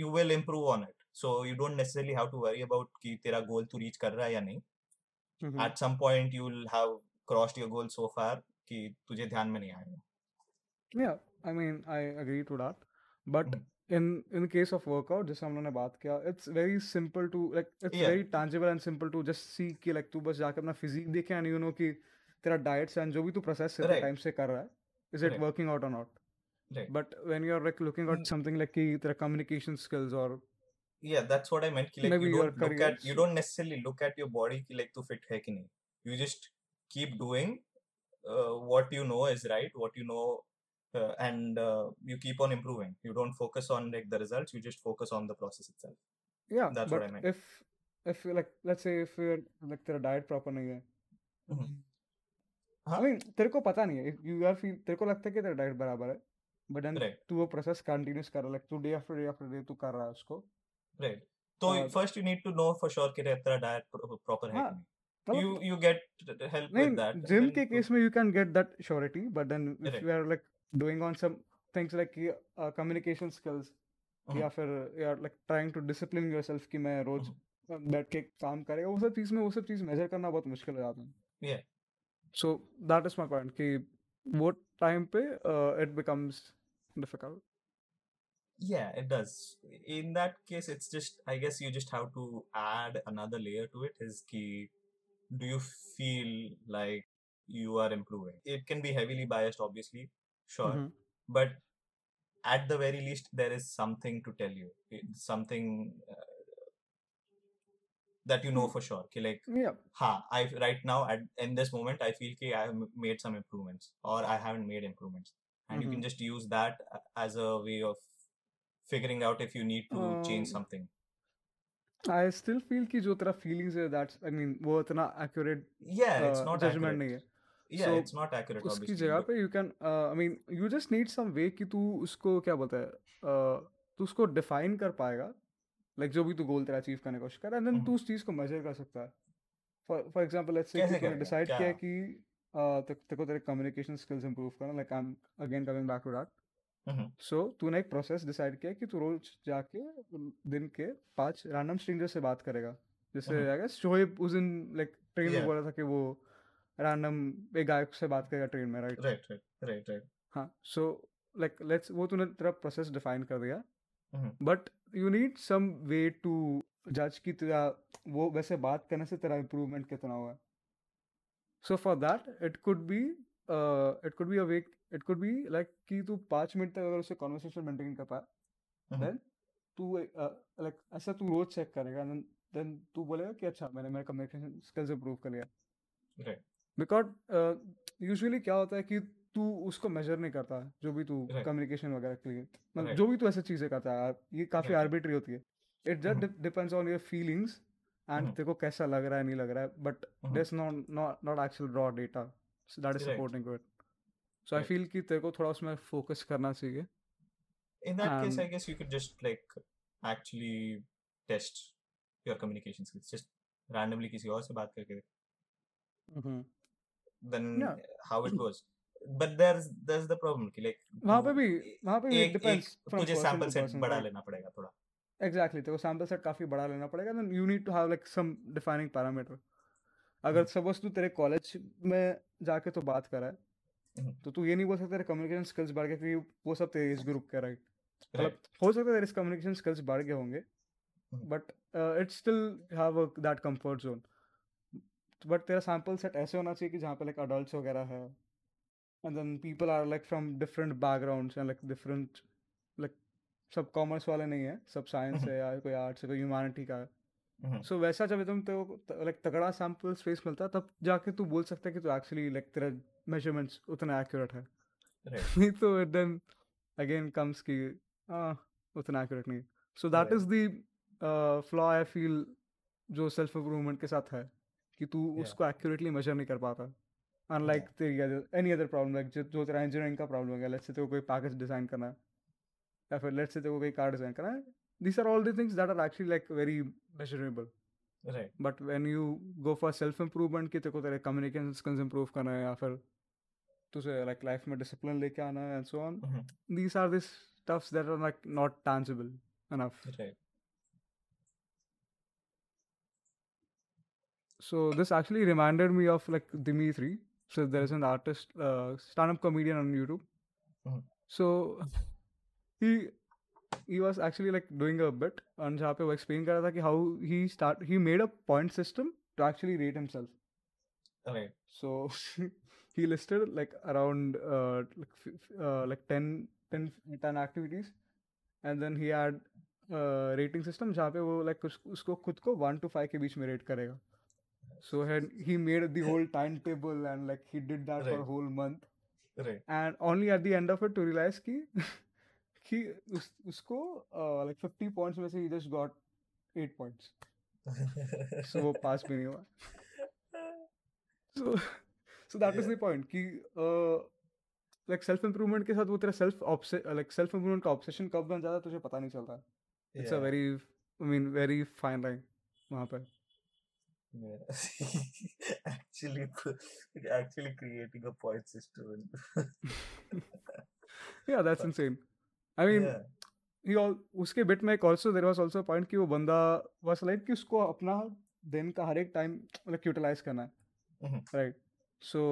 you will improve on it so you don't necessarily have to worry about कि तेरा गोल तू reach कर रहा है या नहीं. At some point you will have crossed your goal so far कि तुझे ध्यान में नहीं आएगा। या I mean I agree to that but in in case of workout जैसे हम लोगों ने बात किया it's very simple to like it's very tangible and simple to just see की लाइक तू बस जाके अपना फिजिक देखे एंड यू नो की तेरा डाइट्स एंड जो भी तू प्रोसेस से टाइम से कर रहा है is it working out or not but when you are like looking out something like की तेरा कम्युनिकेशन स्किल्स और Yeah, that's what I meant. Ki, like, you, don't look at, you don't necessarily look at your body ki, like to fit hai ki nahi. You just keep doing uh, what you know is right, what you know uh, and uh, you keep on improving you don't focus on like the results you just focus on the process itself yeah That's but what I meant. if if like let's say if you're like तेरा diet proper नहीं है हाँ I mean तेरे को पता नहीं है you are feel तेरे को लगता है कि तेरा डाइट बराबर है बट देन राइट तू वो प्रोसेस कंटिन्यूस कर रहा है लाइक तू day after day after day तू कर रहा है उसको राइट तो और first you need to know for sure कि तेरा डाइट प्रॉपर है हाँ कि नहीं मतलब you you get help with नहीं that and जिम then के to केस में you can get that surety but then if right you are Like doing on some things like communication skills या Mhm, फिर you are like trying to discipline yourself कि मैं रोज mhm. बैठ के काम करेगा वो सब चीज में वो सब चीज मेजर करना बहुत मुश्किल हो जाता है yeah so that is my point कि वो टाइम पे it becomes difficult yeah it does in that case it's just i guess you just have to add another layer to it is ki do you feel like you are improving it can be heavily biased obviously sure Mm-hmm. but at the very least there is something to tell you It's something uh, that you know for sure ki like Yeah. ha i right now at in this moment i feel ki i have m- made some improvements or i haven't made improvements and you can Mm-hmm. just use that a- as a way of figuring out if you need to change Um, something I still feel कि जो तेरा feelings है that's I mean वो इतना accurate yeah it's uh, not judgment accurate नहीं है उसकी जगह पे you can I mean you just need some way कि तू उसको क्या बोलता है uh, तू उसको डिफाइन कर पाएगा। लाइक जो भी तू गोल तेरा अचीव करने की कोशिश कर एंड देन तू उस चीज़ को मेजर कर सकता है। फॉर एग्जांपल डिसाइड किया? कि uh, देखो तेरे कम्युनिकेशन स्किल्स इंप्रूव करना like I am again coming back to that so तूने एक प्रोसेस डिसाइड किया कि तू रोज जाके दिन के पाँच रैंडम स्ट्रेंजर से बात करेगा। जैसे शोएब उस दिन लाइक ट्रेन में बोला था कि वो रैंडम एक गायक से बात करेगा ट्रेन में right right right right right. हाँ सो लाइक लेट्स वो तूने तेरा प्रोसेस डिफाइन कर दिया but you need some way to जज कि तेरा वो वैसे बात करने से तेरा इम्प्रूवमेंट कितना हुआ। So for that it could be it could be a way it could be like कि तू पाँच मिनट तक अगर उससे कॉन्वर्सेशन मेंटेन कर पाया mhm, देन तू लाइक ऐसा तू रोज चेक करेगा देन तू बोलेगा कि अच्छा मैंने मेरा कम्युनिकेशन स्किल्स इंप्रूव कर लिया। Right. बिकॉज़ यूजुअली क्या होता है कि तू उसको मेजर नहीं करता जो भी तू कम्युनिकेशन वगैरह के लिए। मतलब जो भी तू ऐसे चीज़ें करता है ये काफ़ी आर्बिट्री होती है। It. Just depends on your feelings and. तेरे को कैसा लग रहा है नहीं लग रहा है but. There not not not actual raw data that is supporting it so I feel कि तेरे को थोड़ा उसमें फोकस करना चाहिए। In that case And- i guess you could just like actually test your communication skills just randomly किसी और से बात करके। Then Yeah. how it goes. But there's there's the problem कि like वहाँ पे तू भी वहाँ पे भी एक डिपेंड्स एक तुझे पर्सन बढ़ा राइट लेना पड़ेगा थोड़ा। एग्जैक्टली तेरे को सैंपल सेट काफ़ी बड़ा लेना पड़ेगा then you need to have like some defining parameter अगर हम्म, सपोज़ तू तेरे कॉलेज में जाके तो बात कर रहा है हम्म, तो तू ये नहीं बोल सकता तेरे कम्युनिकेशन स्किल्स बढ़ गए क्योंकि वो सब तेरे एज ग्रुप के राइट मतलब हो सकता है तेरे कम्युनिकेशन स्किल्स बढ़ गए होंगे हम्म, but it still have that comfort zone but तेरा सैंपल सेट ऐसे होना चाहिए कि जहाँ पे लाइक अडल्ट वगैरह है and then people are like from different backgrounds and like different like सब कॉमर्स वाले नहीं है सब साइंस हम्म, है या कोई आर्ट्स है कोई ह्यूमैनिटी का है। हम्म, सो वैसा जब तुम तो लाइक तगड़ा सैंपल स्पेस मिलता है तब जाके तू बोल सकता है कि तू एक्चुअली लाइक तेरा मेजरमेंट्स उतना एक्यूरेट है। नहीं तो देन अगेन कम्स कि उतना एक्यूरेट नहीं so that is the flaw I feel जो सेल्फ इम्प्रूवमेंट के साथ है। कि तू yeah. उसको एक्यूरेटली मेजर नहीं कर पाता। अनलाइक तेरी एनी अदर प्रॉब्लम लाइक जो तेरा इंजीनियरिंग का प्रॉब्लम है लेट्स से तेरे को कोई पैकेज डिज़ाइन करना है या फिर लेट्स से तेरे को कोई कार डिज़ाइन करना है this are all the things that are actually like very measurable but when you go for self improvement की तेरे को तेरे कम्युनिकेशन स्किल्स इम्प्रूव करना है या फिर तुझे लाइक लाइफ में डिसिप्लिन लेके आना है and so on these are this stuffs that are like not tangible enough right so this actually reminded me of like Dimitri so there is an artist uh, stand-up comedian on YouTube Mhm. so he he was actually like doing a bit and जहाँ पे वो explain कर रहा था कि how he start he made a point system to actually rate himself right so he listed like around uh, like, f- f- uh, like 10, 10, 10 activities and then he had uh, rating system जहाँ पे वो like उस, उसको खुद को one to five के बीच में rate करेगा so had, he made the whole timetable and like he did that right. for a whole month right and only at the end of it to realize कि कि उस, उसको uh, like 50 points में से he just got 8 points so वो पास भी नहीं हुआ so so that is. The point कि लाइक सेल्फ इम्प्रूवमेंट के साथ वो तेरा सेल्फ लाइक सेल्फ इम्प्रूवमेंट का ऑब्सेशन कब बन जाता है तुझे पता नहीं चलता it's a Yeah. Very I mean very fine line वहाँ पे Yeah. actually, actually creating a point system. yeah that's But- insane i mean yeah. he all उसके बिट में एक also there was also a point कि वो बंदा was like कि उसको अपना दिन का हर एक टाइम like utilize करना है Mhm. right so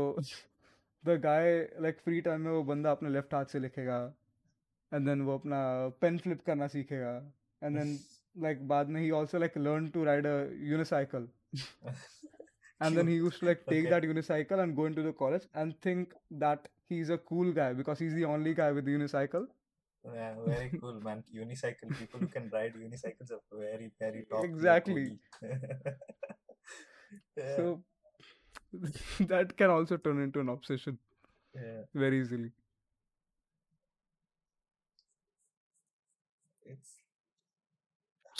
the guy like free time में वो बंदा अपने लेफ़्ट हाथ से लिखेगा and then वो अपना पेन फ्लिप करना सीखेगा and then like baad mein, he also like learned to ride a unicycle and then he used to like take okay. that unicycle and go into the college and think that he's a cool guy because he's the only guy with the unicycle yeah, very cool man unicycle people who can ride unicycles are very very top exactly yeah. so that can also turn into an obsession yeah. very easily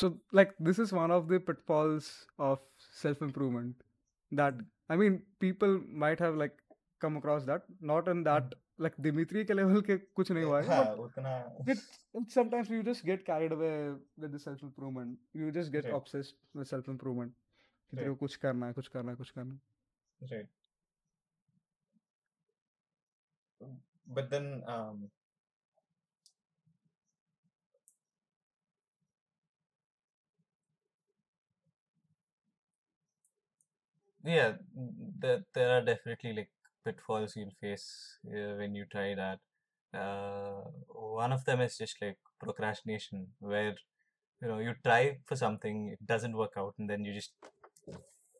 so like this is one of the pitfalls of self improvement that i mean people might have like come across that not in that like dimitri ke level ke kuch nahi hua hai हाँ, but उतना it, it sometimes you just get carried away with the self improvement you just get Right. obsessed with self improvement कि तेरे Right. को कुछ करना है कुछ करना है कुछ करना है right. But then, um, yeah, there there are definitely like pitfalls you'll face uh, when you try that. Uh, one of them is just like procrastination, where you know you try for something, it doesn't work out, and then you just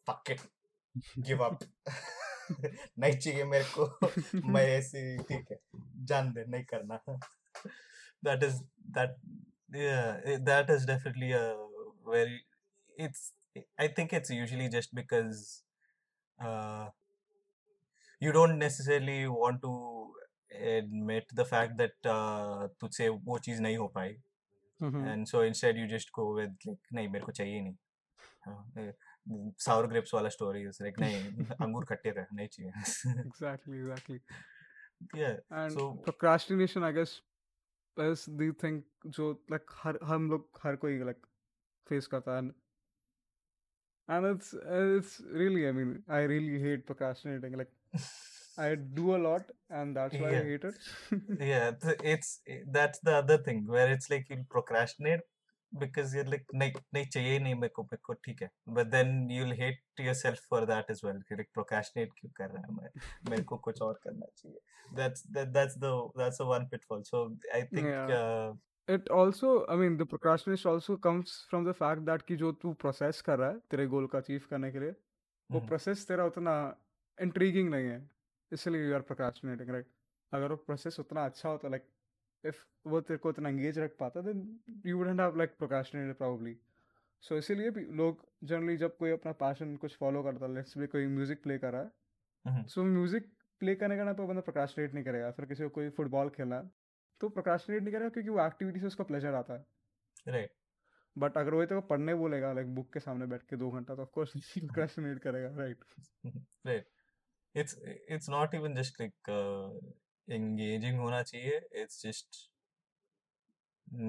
fuck it, give up. नहीं चाहिए मेरे को मैं ऐसे ही ठीक है जान दे नहीं करना that is that yeah it- that is definitely a very it's I think it's usually just because uh, you don't necessarily want to admit the fact that uh, तुझसे वो चीज़ नहीं हो पाई Mhm. and so instead you just go with like नहीं मेरे को चाहिए नहीं हाँ, sour grapes वाला story is like नहीं अंगूर खट्टे थे नहीं चाहिए exactly exactly yeah and so procrastination i guess is the thing जो like हर हम लोग हर कोई like face करता है and and it's it's really i mean i really hate procrastinating like i do a lot and that's why i Yeah. hate it yeah th- it's that's the other thing where it's like you'll procrastinate because you're like नहीं नहीं चाहिए नहीं मेरे को मेरे को ठीक है but then you'll hate yourself for that as well कि like procrastinate क्यों कर रहा है मैं मेरे को कुछ और करना चाहिए that's that that's the that's the one pitfall so I think Yeah. uh, it also I mean the procrastination also comes from the fact that कि जो तू process कर रहा है तेरे गोल को अचीव करने के लिए वो. प्रोसेस तेरा उतना इंट्रीगिंग नहीं है इसलिए यू आर प्रोक्रास्टिनेटिंग राइट अगर वो प्रोसेस उतना अच्छा होता लाइक इफ़ वो तेरे को उतना एंगेज रख पाता then you wouldn't have like procrastinated probably so इसीलिए भी लोग जनरली जब कोई अपना पैशन कुछ फॉलो करता है लेट्स भी कोई म्यूज़िक प्ले कर रहा है. सो म्यूज़िक प्ले करने का ना पर बंदा प्रोक्रास्टिनेट नहीं करेगा फिर किसी को कोई फुटबॉल खेलना है तो प्रोकास्टिनेट नहीं करेगा क्योंकि वो एक्टिविटी से उसका प्लेजर आता है। राइट बट अगर वो तो पढ़ने बोलेगा लाइक बुक के सामने बैठ के दो घंटा तो ऑफकोर्स प्रोकास्टिनेट करेगा right right it's it's not even just like engaging होना चाहिए इट्स जस्ट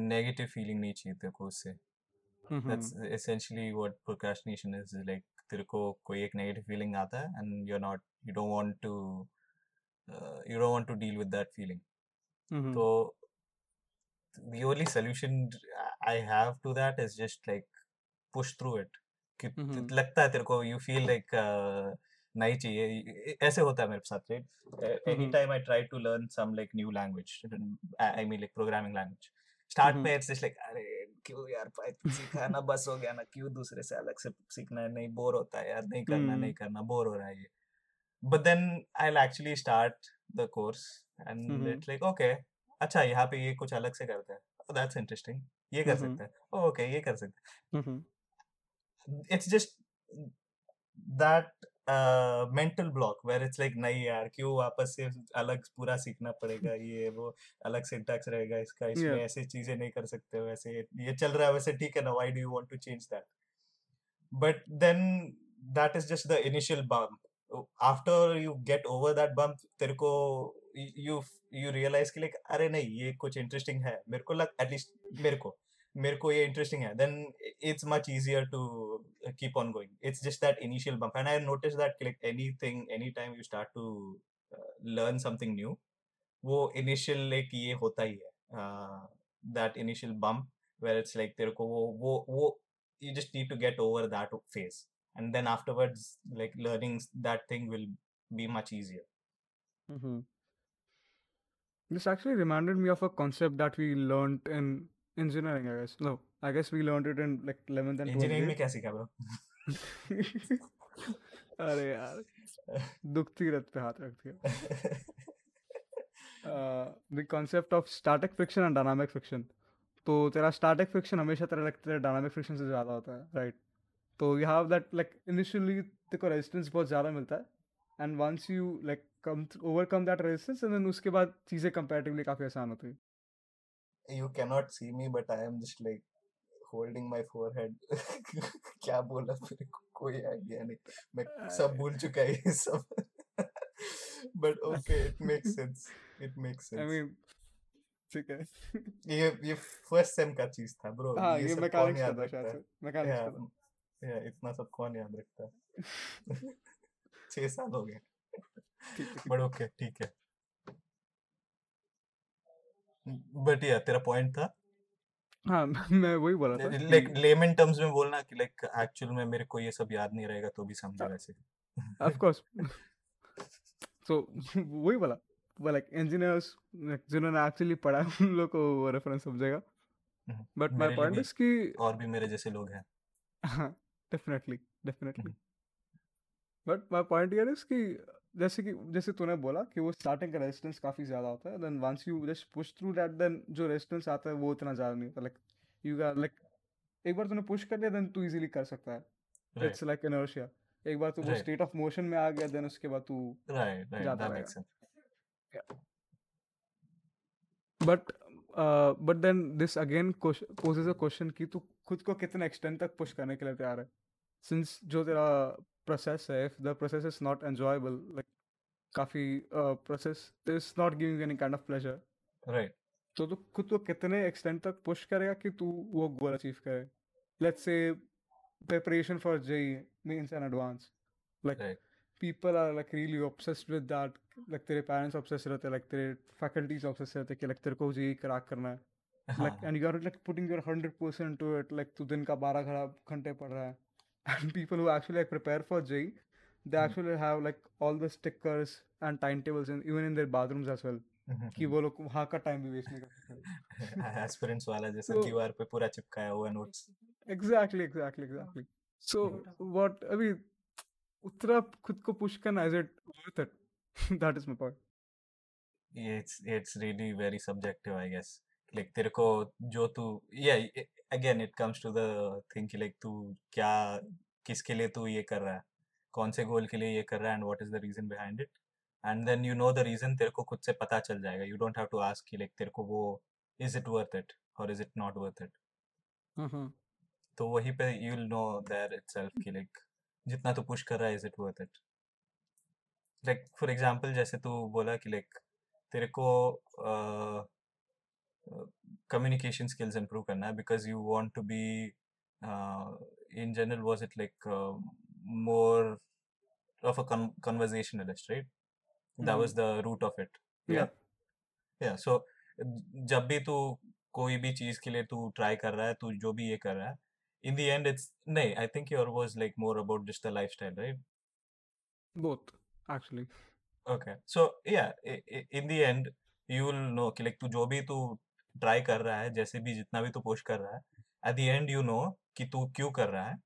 नेगेटिव फीलिंग नहीं चाहिए तेरे को उससे। That's essentially what procrastination is like तेरे को कोई एक नेगेटिव फीलिंग आता है and you are not you don't want to you don't want to deal with that feeling feeling so the only solution I have to that is just like push through it कि Mhm. लगता है तेरे को you feel like uh, नहीं चाहिए ऐसे होता है मेरे साथ right any Mhm. Time I try to learn some like new language I mean like programming language start Mhm. में इट्स जस्ट लाइक अरे क्यों यार पाइथन सीखा बस हो गया ना क्यों दूसरे से अलग से सीखना है नहीं बोर होता है यार नहीं करना. नहीं करना बोर हो रहा है ये but then I actually start the course and. It's like okay अच्छा यहाँ पे ये कुछ अलग से करते हैं दैट्स इंटरेस्टिंग ये कर Mhm. सकते हैं ओके ये कर सकते Mhm. हैं it's just that mental block where it's like नहीं यार क्यों वापस से अलग पूरा सीखना पड़ेगा ये वो अलग सिंटैक्स रहेगा इसका इसमें Yeah. ऐसे चीज़ें नहीं कर सकते वैसे ये चल रहा है वैसे ठीक है ना why do you want to change that but then that is just the initial bump after you get over that bump तेरे को यू यू रियलाइज़ कि लाइक अरे नहीं, ये कुछ इंटरेस्टिंग है। मेरे को लग एटलीस्ट मेरे को मेरे को ये इंटरेस्टिंग है। Then it's much easier to keep on going it's just that initial bump and I notice that like anything any time you start to learn something new वो इनिशियल लाइक ये होता ही है। That initial bump where it's like तेरे को वो वो वो you just need to get over that phase and then afterwards like learning that thing will be much easier This actually reminded me of a concept that we learned in engineering, I guess. No, I guess we learned it in like 11th and 12th engineering में क्या सीखा bro? अरे यार दुखती रथ पे हाथ रख दिया। The concept of static friction and dynamic friction तो तेरा स्टैटिक फ्रिक्शन हमेशा तेरा like तेरा डायनामिक फ्रिक्शन से ज़्यादा होता है राइट तो you have that like initially तेरे को रेजिस्टेंस बहुत ज़्यादा मिलता है and once you like come overcome that resistance and then उसके बाद चीज़ें कंपैरेटिवली काफ़ी आसान होती है। You cannot see me but I am just like holding my forehead. क्या बोला मेरे को? कोई आइडिया नहीं। मैं सब भूल चुका है ये सब। But okay it makes sense. It makes I mean ठीक है। ये ये फ़र्स्ट सेम का चीज़ था ब्रो हाँ ये ये कौन मैकेनिक्स था शायद से। मैकेनिक्स था। या इतना सब कौन याद रखता है? छह साल हो गए। है बट ओके ठीक है। बट या तेरा पॉइंट था? हाँ मैं वही बोला था लाइक लेमन टर्म्स में बोलना कि लाइक एक्चुअल में मेरे को ये सब याद नहीं रहेगा तो भी समझे वैसे। ऑफ़ कोर्स तो वही बोला। वो लाइक इंजीनियर्स जिन्होंने एक्चुअली पढ़ा है उन लोग को वो रेफरेंस समझेगा। बट माय पॉइंट इज़ कि और भी मेरे जैसे लोग हैं। हाँ definitely definitely but my point ये इज़ कि जैसे कि जैसे तूने बोला कि वो स्टार्टिंग का रेजिस्टेंस काफ़ी ज़्यादा होता है then once you just push through that then जो रेजिस्टेंस आता है वो इतना ज़्यादा नहीं होता लाइक यू आर लाइक एक बार तूने पुश कर लिया देन तू इजीली कर सकता है। इट्स लाइक इनर्शिया एक बार तू वो स्टेट ऑफ़ मोशन में आ गया देन उसके बाद तू राइट राइट जाता रहेगा। But but then this again poses a question कि तू खुद को कितने एक्सटेंड तक पुश करने के लिए तैयार है? सिंस जो तेरा प्रोसेस है if the process is not enjoyable like काफ़ी process is not giving any kind of pleasure right तो तू खुद को कितने एक्सटेंड तक पुश करेगा कि तू वो गोल अचीव करे? Let's say preparation for JEE mains and advance like people are like really obsessed with that like तेरे parents obsessed रहते हैं like तेरे faculties obsessed रहते हैं कि like तेरे को ये क्रैक करना है. Like हाँ। and you are like putting your 100% to it like तू दिन का 12 घंटा घंटे पढ़ रहा है. And people who actually like prepare for JEE they hmm, actually have like all the stickers and timetables and even in their bathrooms as well कि वो लोग वहाँ का टाइम भी वेस्ट नहीं कर एस्पिरेंट्स वाला जैसा so दीवार पे पूरा चिपकाया हुआ notes exactly exactly exactly so what I mean उतना खुद को पुश करना is it worth it that is my point it's it's really very subjective I guess like तेरे को जो तू ये again it comes to the thing कि लाइक तू क्या किसके लिए तू ये कर रहा है? कौन से गोल के लिए ये कर रहा है and what is the reason behind it and then you know the reason तेरे को खुद से पता चल जाएगा। You don't have to ask कि लाइक तेरे को वो इज़ इट वर्थ इट और is it not worth it तो वही पे you will know there itself कि लाइक जितना तू पुश कर रहा है is it worth it like for example जैसे तू बोला कि लाइक तेरे को कम्युनिकेशन स्किल्स improve करना है because you want to be uh, in general was it like uh, more of a con- conversationalist right that was Mm-hmm. the root of it yeah yeah yeah so जब भी तू कोई भी चीज के लिए तू ट्राई कर रहा है तू जो भी ये कर रहा है in the end it's नहीं I think your was like more about just the lifestyle right both actually Okay. So yeah, i- i- in the end you will know कि like तू जो भी तू ट्राई कर रहा है जैसे भी जितना भी तू पुश कर रहा है at the end you know कि तू क्यों कर रहा है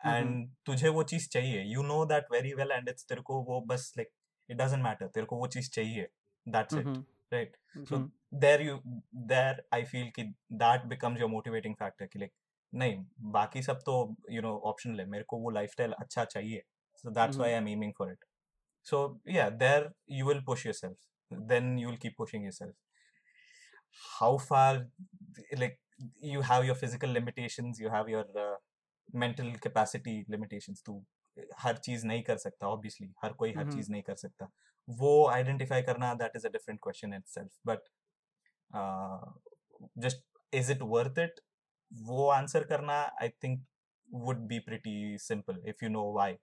एंड mm-hmm. तुझे वो चीज़ चाहिए। You know that very well and it's तेरे को वो बस लाइक इट डजेंट मैटर तेरे को वो चीज़ चाहिए। That's it right so there you there I feel कि that becomes your motivating factor कि लाइक नहीं बाकी सब तो यू नो ऑप्शनल है। मेरे को वो लाइफस्टाइल अच्छा चाहिए। So that's why I am aiming for it so yeah there you will push yourself then you will keep pushing yourself how far like you have your physical limitations you have your uh, mental capacity limitations to हर चीज नहीं कर सकता obviously हर कोई हर हम्म चीज नहीं कर सकता वो आइडेंटिफाई करना that is a different question in self but just is it worth it वो आंसर करना I think would be pretty simple if you know why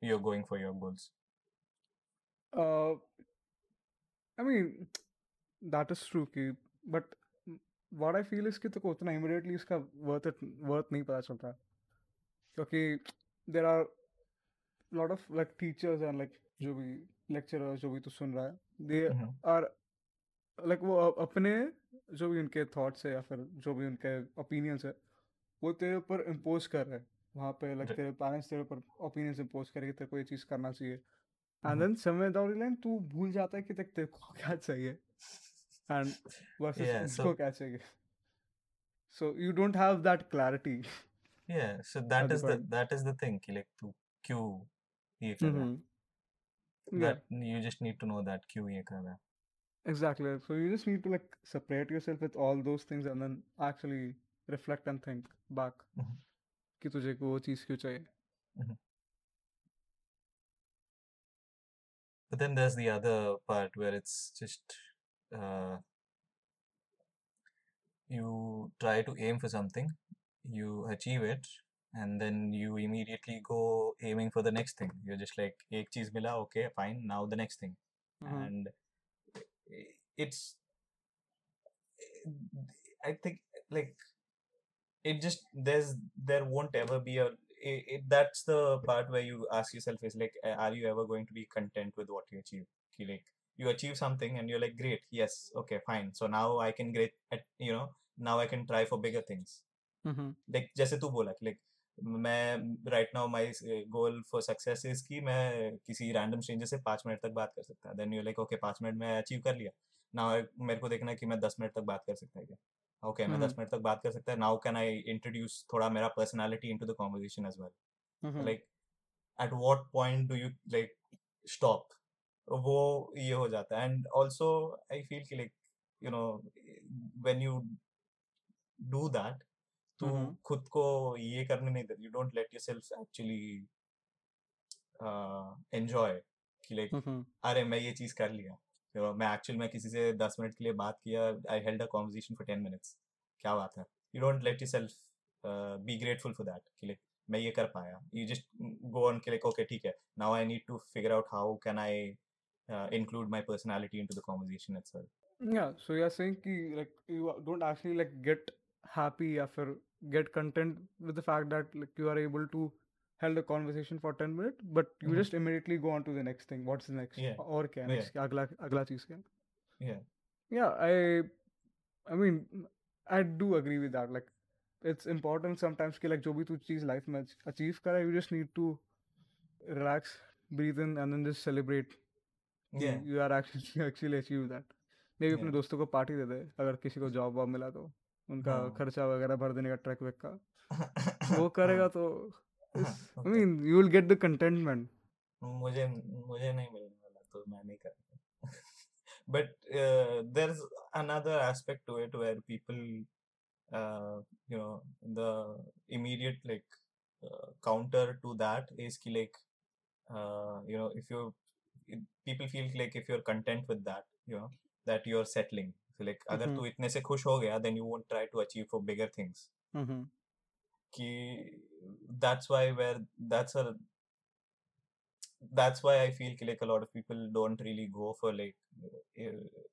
you're going for your goals uh, I mean that is true कि but what I feel इसकी तो उतना immediately इसका worth it worth नहीं पता चलता। क्योंकि there are lot of like teachers and like जो भी लेक्चर जो भी तो सुन रहा है दे आर लाइक वो अपने जो भी उनके थाट्स है या फिर जो भी उनके ओपिनियंस है वो तेरे ऊपर इम्पोज कर रहे हैं। वहाँ पे लाइक तेरे पेरेंट्स तेरे ऊपर ओपिनियंस इम्पोज कर रहे हैं कि तेरे को ये चीज़ करना चाहिए। एंड देन समय दौरी लाइन तू भूल जाता है कि तक तेरे को क्या चाहिए। एंड वर्सेस Yeah, उनको so- क्या चाहिए so you don't have that clarity yeah so that the is the point. that is the thing कि like तू क्यों ये कर रहा है yeah that you just need to know that क्यों ये कर रहा है exactly so you just need to like separate yourself with all those things and then actually reflect and think back Mhm. कि तुझे को वो चीज़ क्यों चाहिए But then there's the other part where it's just uh, you try to aim for something you achieve it and then you immediately go aiming for the next thing. You're just like ek cheez mila okay fine now the next thing. Mm-hmm. and it's i think like it just there's there won't ever be a it, it, that's the part where you ask yourself is like are you ever going to be content with what you achieve? Like you achieve something and you're like, great, yes, okay, fine. So now I can great, at, you know, now I can try for bigger things. Mhm. Like जैसे तू बोला कि like मैं right now my goal for success is कि मैं किसी random stranger से पाँच मिनट तक बात कर सकता देन यू लाइक ओके पाँच मिनट में अचीव कर लिया नाउ मेरे को देखना है कि मैं दस मिनट तक बात कर सकता है क्या ओके मैं दस। मिनट तक बात कर सकता है नाउ कैन आई इंट्रोड्यूस थोड़ा मेरा personality into the conversation as well. Like at what point do you like stop वो ये हो जाता है। एंड ऑल्सो आई फील कि like you know when you do that तू. खुद को ये करने नहीं देती। You don't let yourself actually enjoy कि लाइक. अरे मैं ये चीज़ कर लिया। तो मैं एक्चुअल में किसी से दस मिनट के लिए बात किया I held a conversation for ten minutes क्या बात है? You don't let yourself be grateful for that कि लाइक मैं ये कर पाया। यू जस्ट गो ऑन कि लाइक ओके ठीक है। Now I need to figure out how can I uh, include my personality into the conversation itself yeah so you're saying ki, like you don't actually like get happy after get content with the fact that like you are able to held a conversation for 10 minutes but you mm-hmm. just immediately go on to the next thing what's the next yeah. or can yeah. agla agla cheez yeah yeah i i mean i do agree with that like it's important sometimes ki like jo bhi tu life match achieve kara you just need to relax breathe in and then just celebrate are actually actually achieve that मे भी अपने. दोस्तों को party दे दे अगर किसी को job वॉब मिला तो उनका हाँ। खर्चा वगैरह भर देने का ट्रक वेक का वो करेगा तो I. Mean you will get the contentment मुझे मुझे नहीं मिलने वाला तो मैं नहीं करूँगा but uh, there's another aspect to it where people uh, you know the immediate like uh, counter to that is ki like uh, you know if you people feel like if you're content with that you know that you're settling so like अगर Mhm. तू इतने से खुश हो गया then you won't try to achieve for bigger things mm-hmm. कि that's why where that's a that's why I feel कि like a lot of people don't really go for like uh,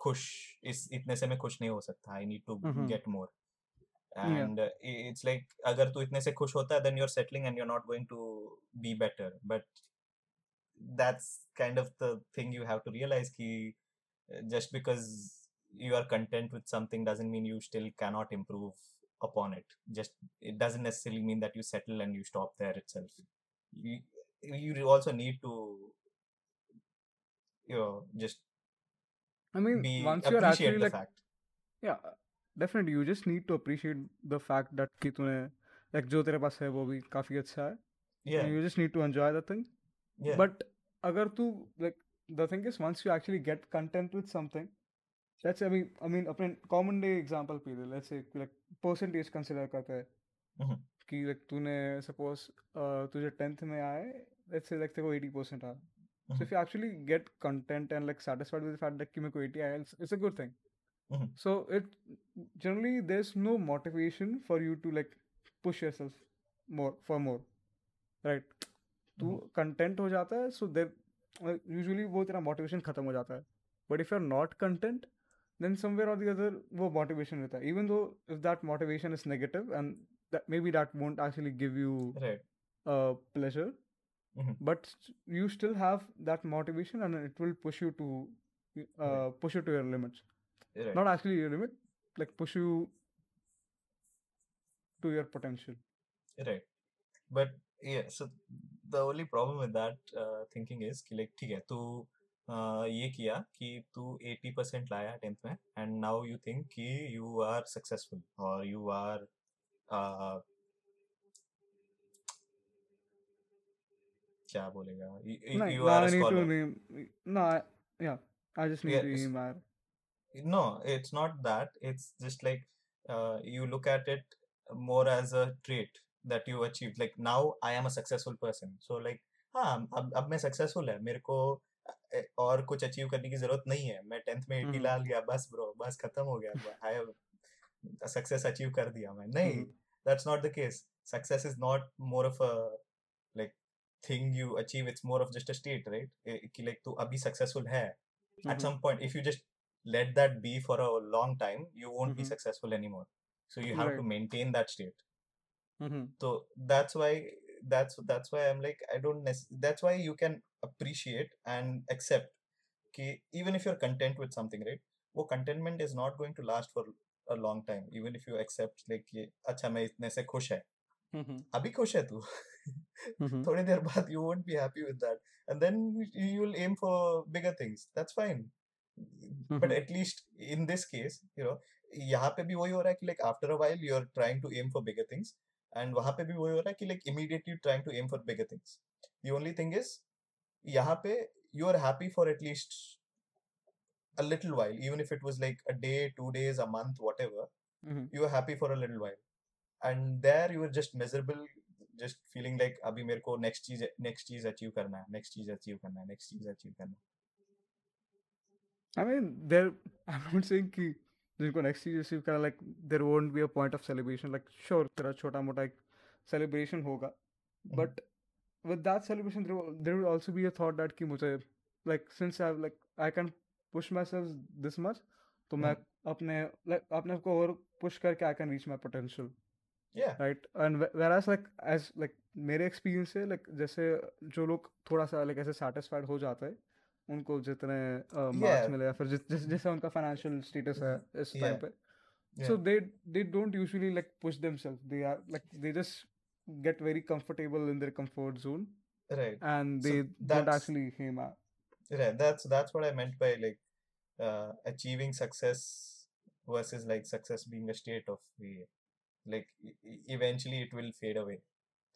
खुश इस इतने से मैं खुश नहीं हो सकता I need to Mhm. get more and uh, it's like अगर तू इतने से खुश होता है then you're settling and you're not going to be better but that's kind of the thing you have to realize कि uh, just because you are content with something doesn't mean you still cannot improve upon it just it doesn't necessarily mean that you settle and you stop there itself you, you also need to you know just I mean be once you are appreciate actually the like fact या definitely you just need to appreciate the fact that कि तूने like जो तेरे पास है वो भी काफी अच्छा है yeah you just need to enjoy the thing yeah but अगर तू like the thing is once you actually get content with something let's I mean I mean अपने कॉमन डे एग्जांपल पे ले let's say like percentage consider करते हैं Mhm. कि like तूने suppose तुझे टेंथ में आए लेट्स से लाइक तेरे को एटी परसेंट आया so Mhm. If you actually get content and like satisfied with the fact that कि मेरे को एटी आया it's a good thing Mhm. so it generally there's no motivation for you to like push yourself more for more right तू हम्म। Content हो जाता है सो देर usually वो तेरा मोटिवेशन खत्म हो जाता है। But if you are not content then somewhere of the वो मोटिवेशन रहता है। Even though if that motivation is negative and may be that won't actually give you pleasure but you still have that motivation and it will push you to push you to your limits not actually your limit like push you to your potential right but yeah, so the only problem with that uh, thinking is कि like ठीक है तू uh, ये किया कि तू 80% लाया 10th में and now you think कि you are successful or you are uh, क्या बोलेगा you, you- no, you no, are I a need to scholar name no I, yeah I just need Yeah, to s- name our no it's not that it's just like uh, you look at it more as a trait that you achieved like now I am a successful person so like हाँ अब अब मैं successful है मेरे को अ, और कुछ achieve करने की ज़रूरत नहीं है मैं टेंथ में 80 Mhm. ला लिया बस ब्रो बस खत्म हो गया आई हैव सक्सेस अचीव कर दिया मैं नहीं Mhm. that's not the case success is not more of a like thing you achieve it's more of just a state right Eh, कि like तू अभी successful है at Mhm. some point if you just let that be for a long time you won't mm-hmm. be Mhm. successful anymore so you have right. to maintain that state Mhm. so that's why that's that's why i'm like i don't nec- that's why you can appreciate and accept कि even if you're content with something right वो contentment is not going to last for a long time even if you accept like ये अच्छा मैं इतने से खुश है Mhm. अभी खुश है तू Mhm. थोड़ी देर बाद you won't be happy with that and then you- you'll aim for bigger things that's fine but Mhm. at least in this case you know यहाँ पे भी वही हो रहा है कि like after a while you're trying to aim for bigger things and वहाँ पे भी वही हो रहा है कि like immediately trying to aim for bigger things the only thing is यहाँ पे you are happy for at least a little while even if it was like a day two days a month whatever Mhm. you were happy for a little while and there you were just miserable just feeling like अभी मेरे को next चीज़ next चीज़ achieve करना है next चीज़ achieve करना है next चीज़ achieve करना I mean, there. I'm not saying कि जिनको नेक्स्ट ईयर रिसीव करा like there won't be a point of celebration like sure तेरा छोटा मोटा एक सेलिब्रेशन होगा but with that celebration there will also be a thought that कि मुझे like since I like I can push my self this much तो मैं हम्म। अपने लाइक अपने को और पुश करके I can reach my potential right and where आज लाइक एज लाइक मेरे एक्सपीरियंस से लाइक जैसे जो लोग थोड़ा सा लाइक ऐसे सेटिस्फाइड हो जाते हैं उनको जितने मार्क्स मिले या फिर जैसे उनका फाइनेंशियल स्टेटस है इस टाइम पे। So they they don't usually like push themselves they are like they just get very comfortable in their comfort zone right and they that actually Hem are right that's that's what I meant by like achieving success versus like success being a state of the like eventually it will fade away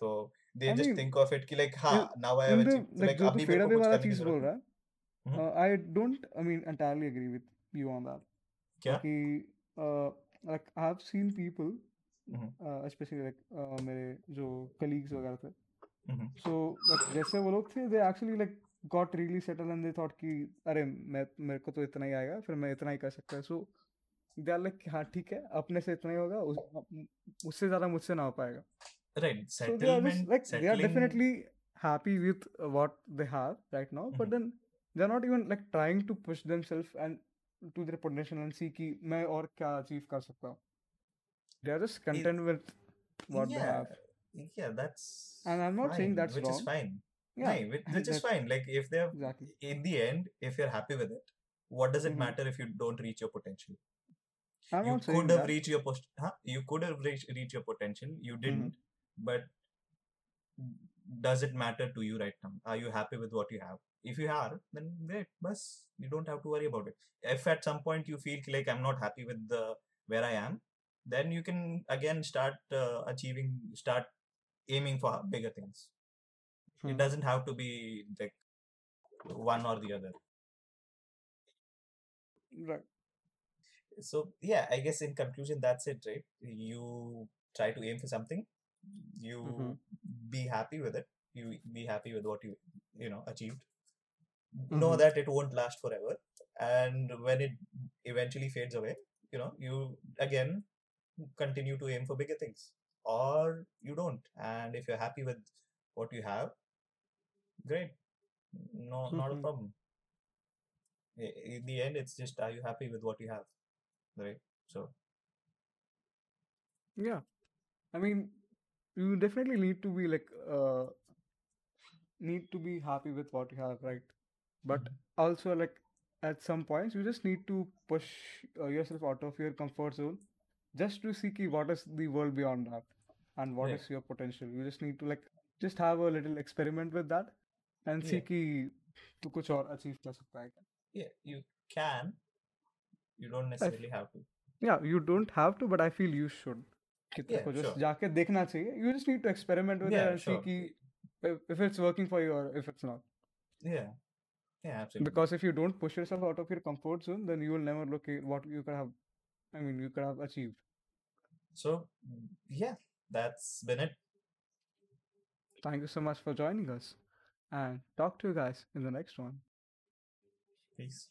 तो they just think of it कि like हाँ now I have achieved like अभी भी वाला चीज़ बोल रहा है I don't I mean entirely agree with you on that क्या? कि like I have seen people specially like मेरे जो कलीग्स वगैरह थे। mm-hmm. सो जैसे वो लोग थे they actually like got really settle and they thought कि अरे मैं मेरे को तो इतना ही आएगा फिर मैं इतना ही कर सकता हूँ। सो दे आर लाइक हाँ ठीक है अपने से इतना ही होगा उससे ज़्यादा मुझसे ना हो पाएगा। Right settlement like they are definitely happy with what they have right now but then they're not even like trying to push themselves and to their potential and see ki or aur kya achieve kar sakta they are just content it, with what yeah, they have yeah that's and i'm not fine, saying that's which wrong. is fine yeah which, which is fine like if they're exactly. in the end if you're happy with it what does it mm-hmm. matter if you don't reach your potential I'm you could have reached your post huh? you could have reached, your potential you mm-hmm. didn't mm-hmm. but does it matter to you right now are you happy with what you have if you are then great bus you don't have to worry about it. If at some point you feel like i'm not happy with the where i am then you can again start uh, achieving start aiming for bigger things. Hmm. it doesn't have to be like one or the other. Right. So yeah i guess in conclusion that's it right? You try to aim for something you Mhm. be happy with it you be happy with what you you know achieved know Mhm. that it won't last forever and when it eventually fades away you know you again continue to aim for bigger things or you don't and if you're happy with what you have great no not a Mhm. problem in the end it's just are you happy with what you have right so Yeah. I mean, you definitely need to be like uh need to be happy with what you have, right? But also like at some points you just need to push uh, yourself out of your comfort zone just to see ki what is the world beyond that and what Yeah. is your potential. You just need to like just have a little experiment with that and see Yeah. कि तू कुछ और achieve कर सकता है क्या. yeah you can you don't necessarily have to Yeah, you don't have to, but I feel you should. कि तेरे Yeah, को just sure. जाके देखना चाहिए. You just need to experiment with it Yeah, and see sure. कि if, if it's working for you or if it's not. yeah yeah absolutely Because if you don't push yourself out of your comfort zone, then you will never look at what you could have. I mean, you could have achieved. so mm, yeah that's been it Thank you so much for joining us, and talk to you guys in the next one. peace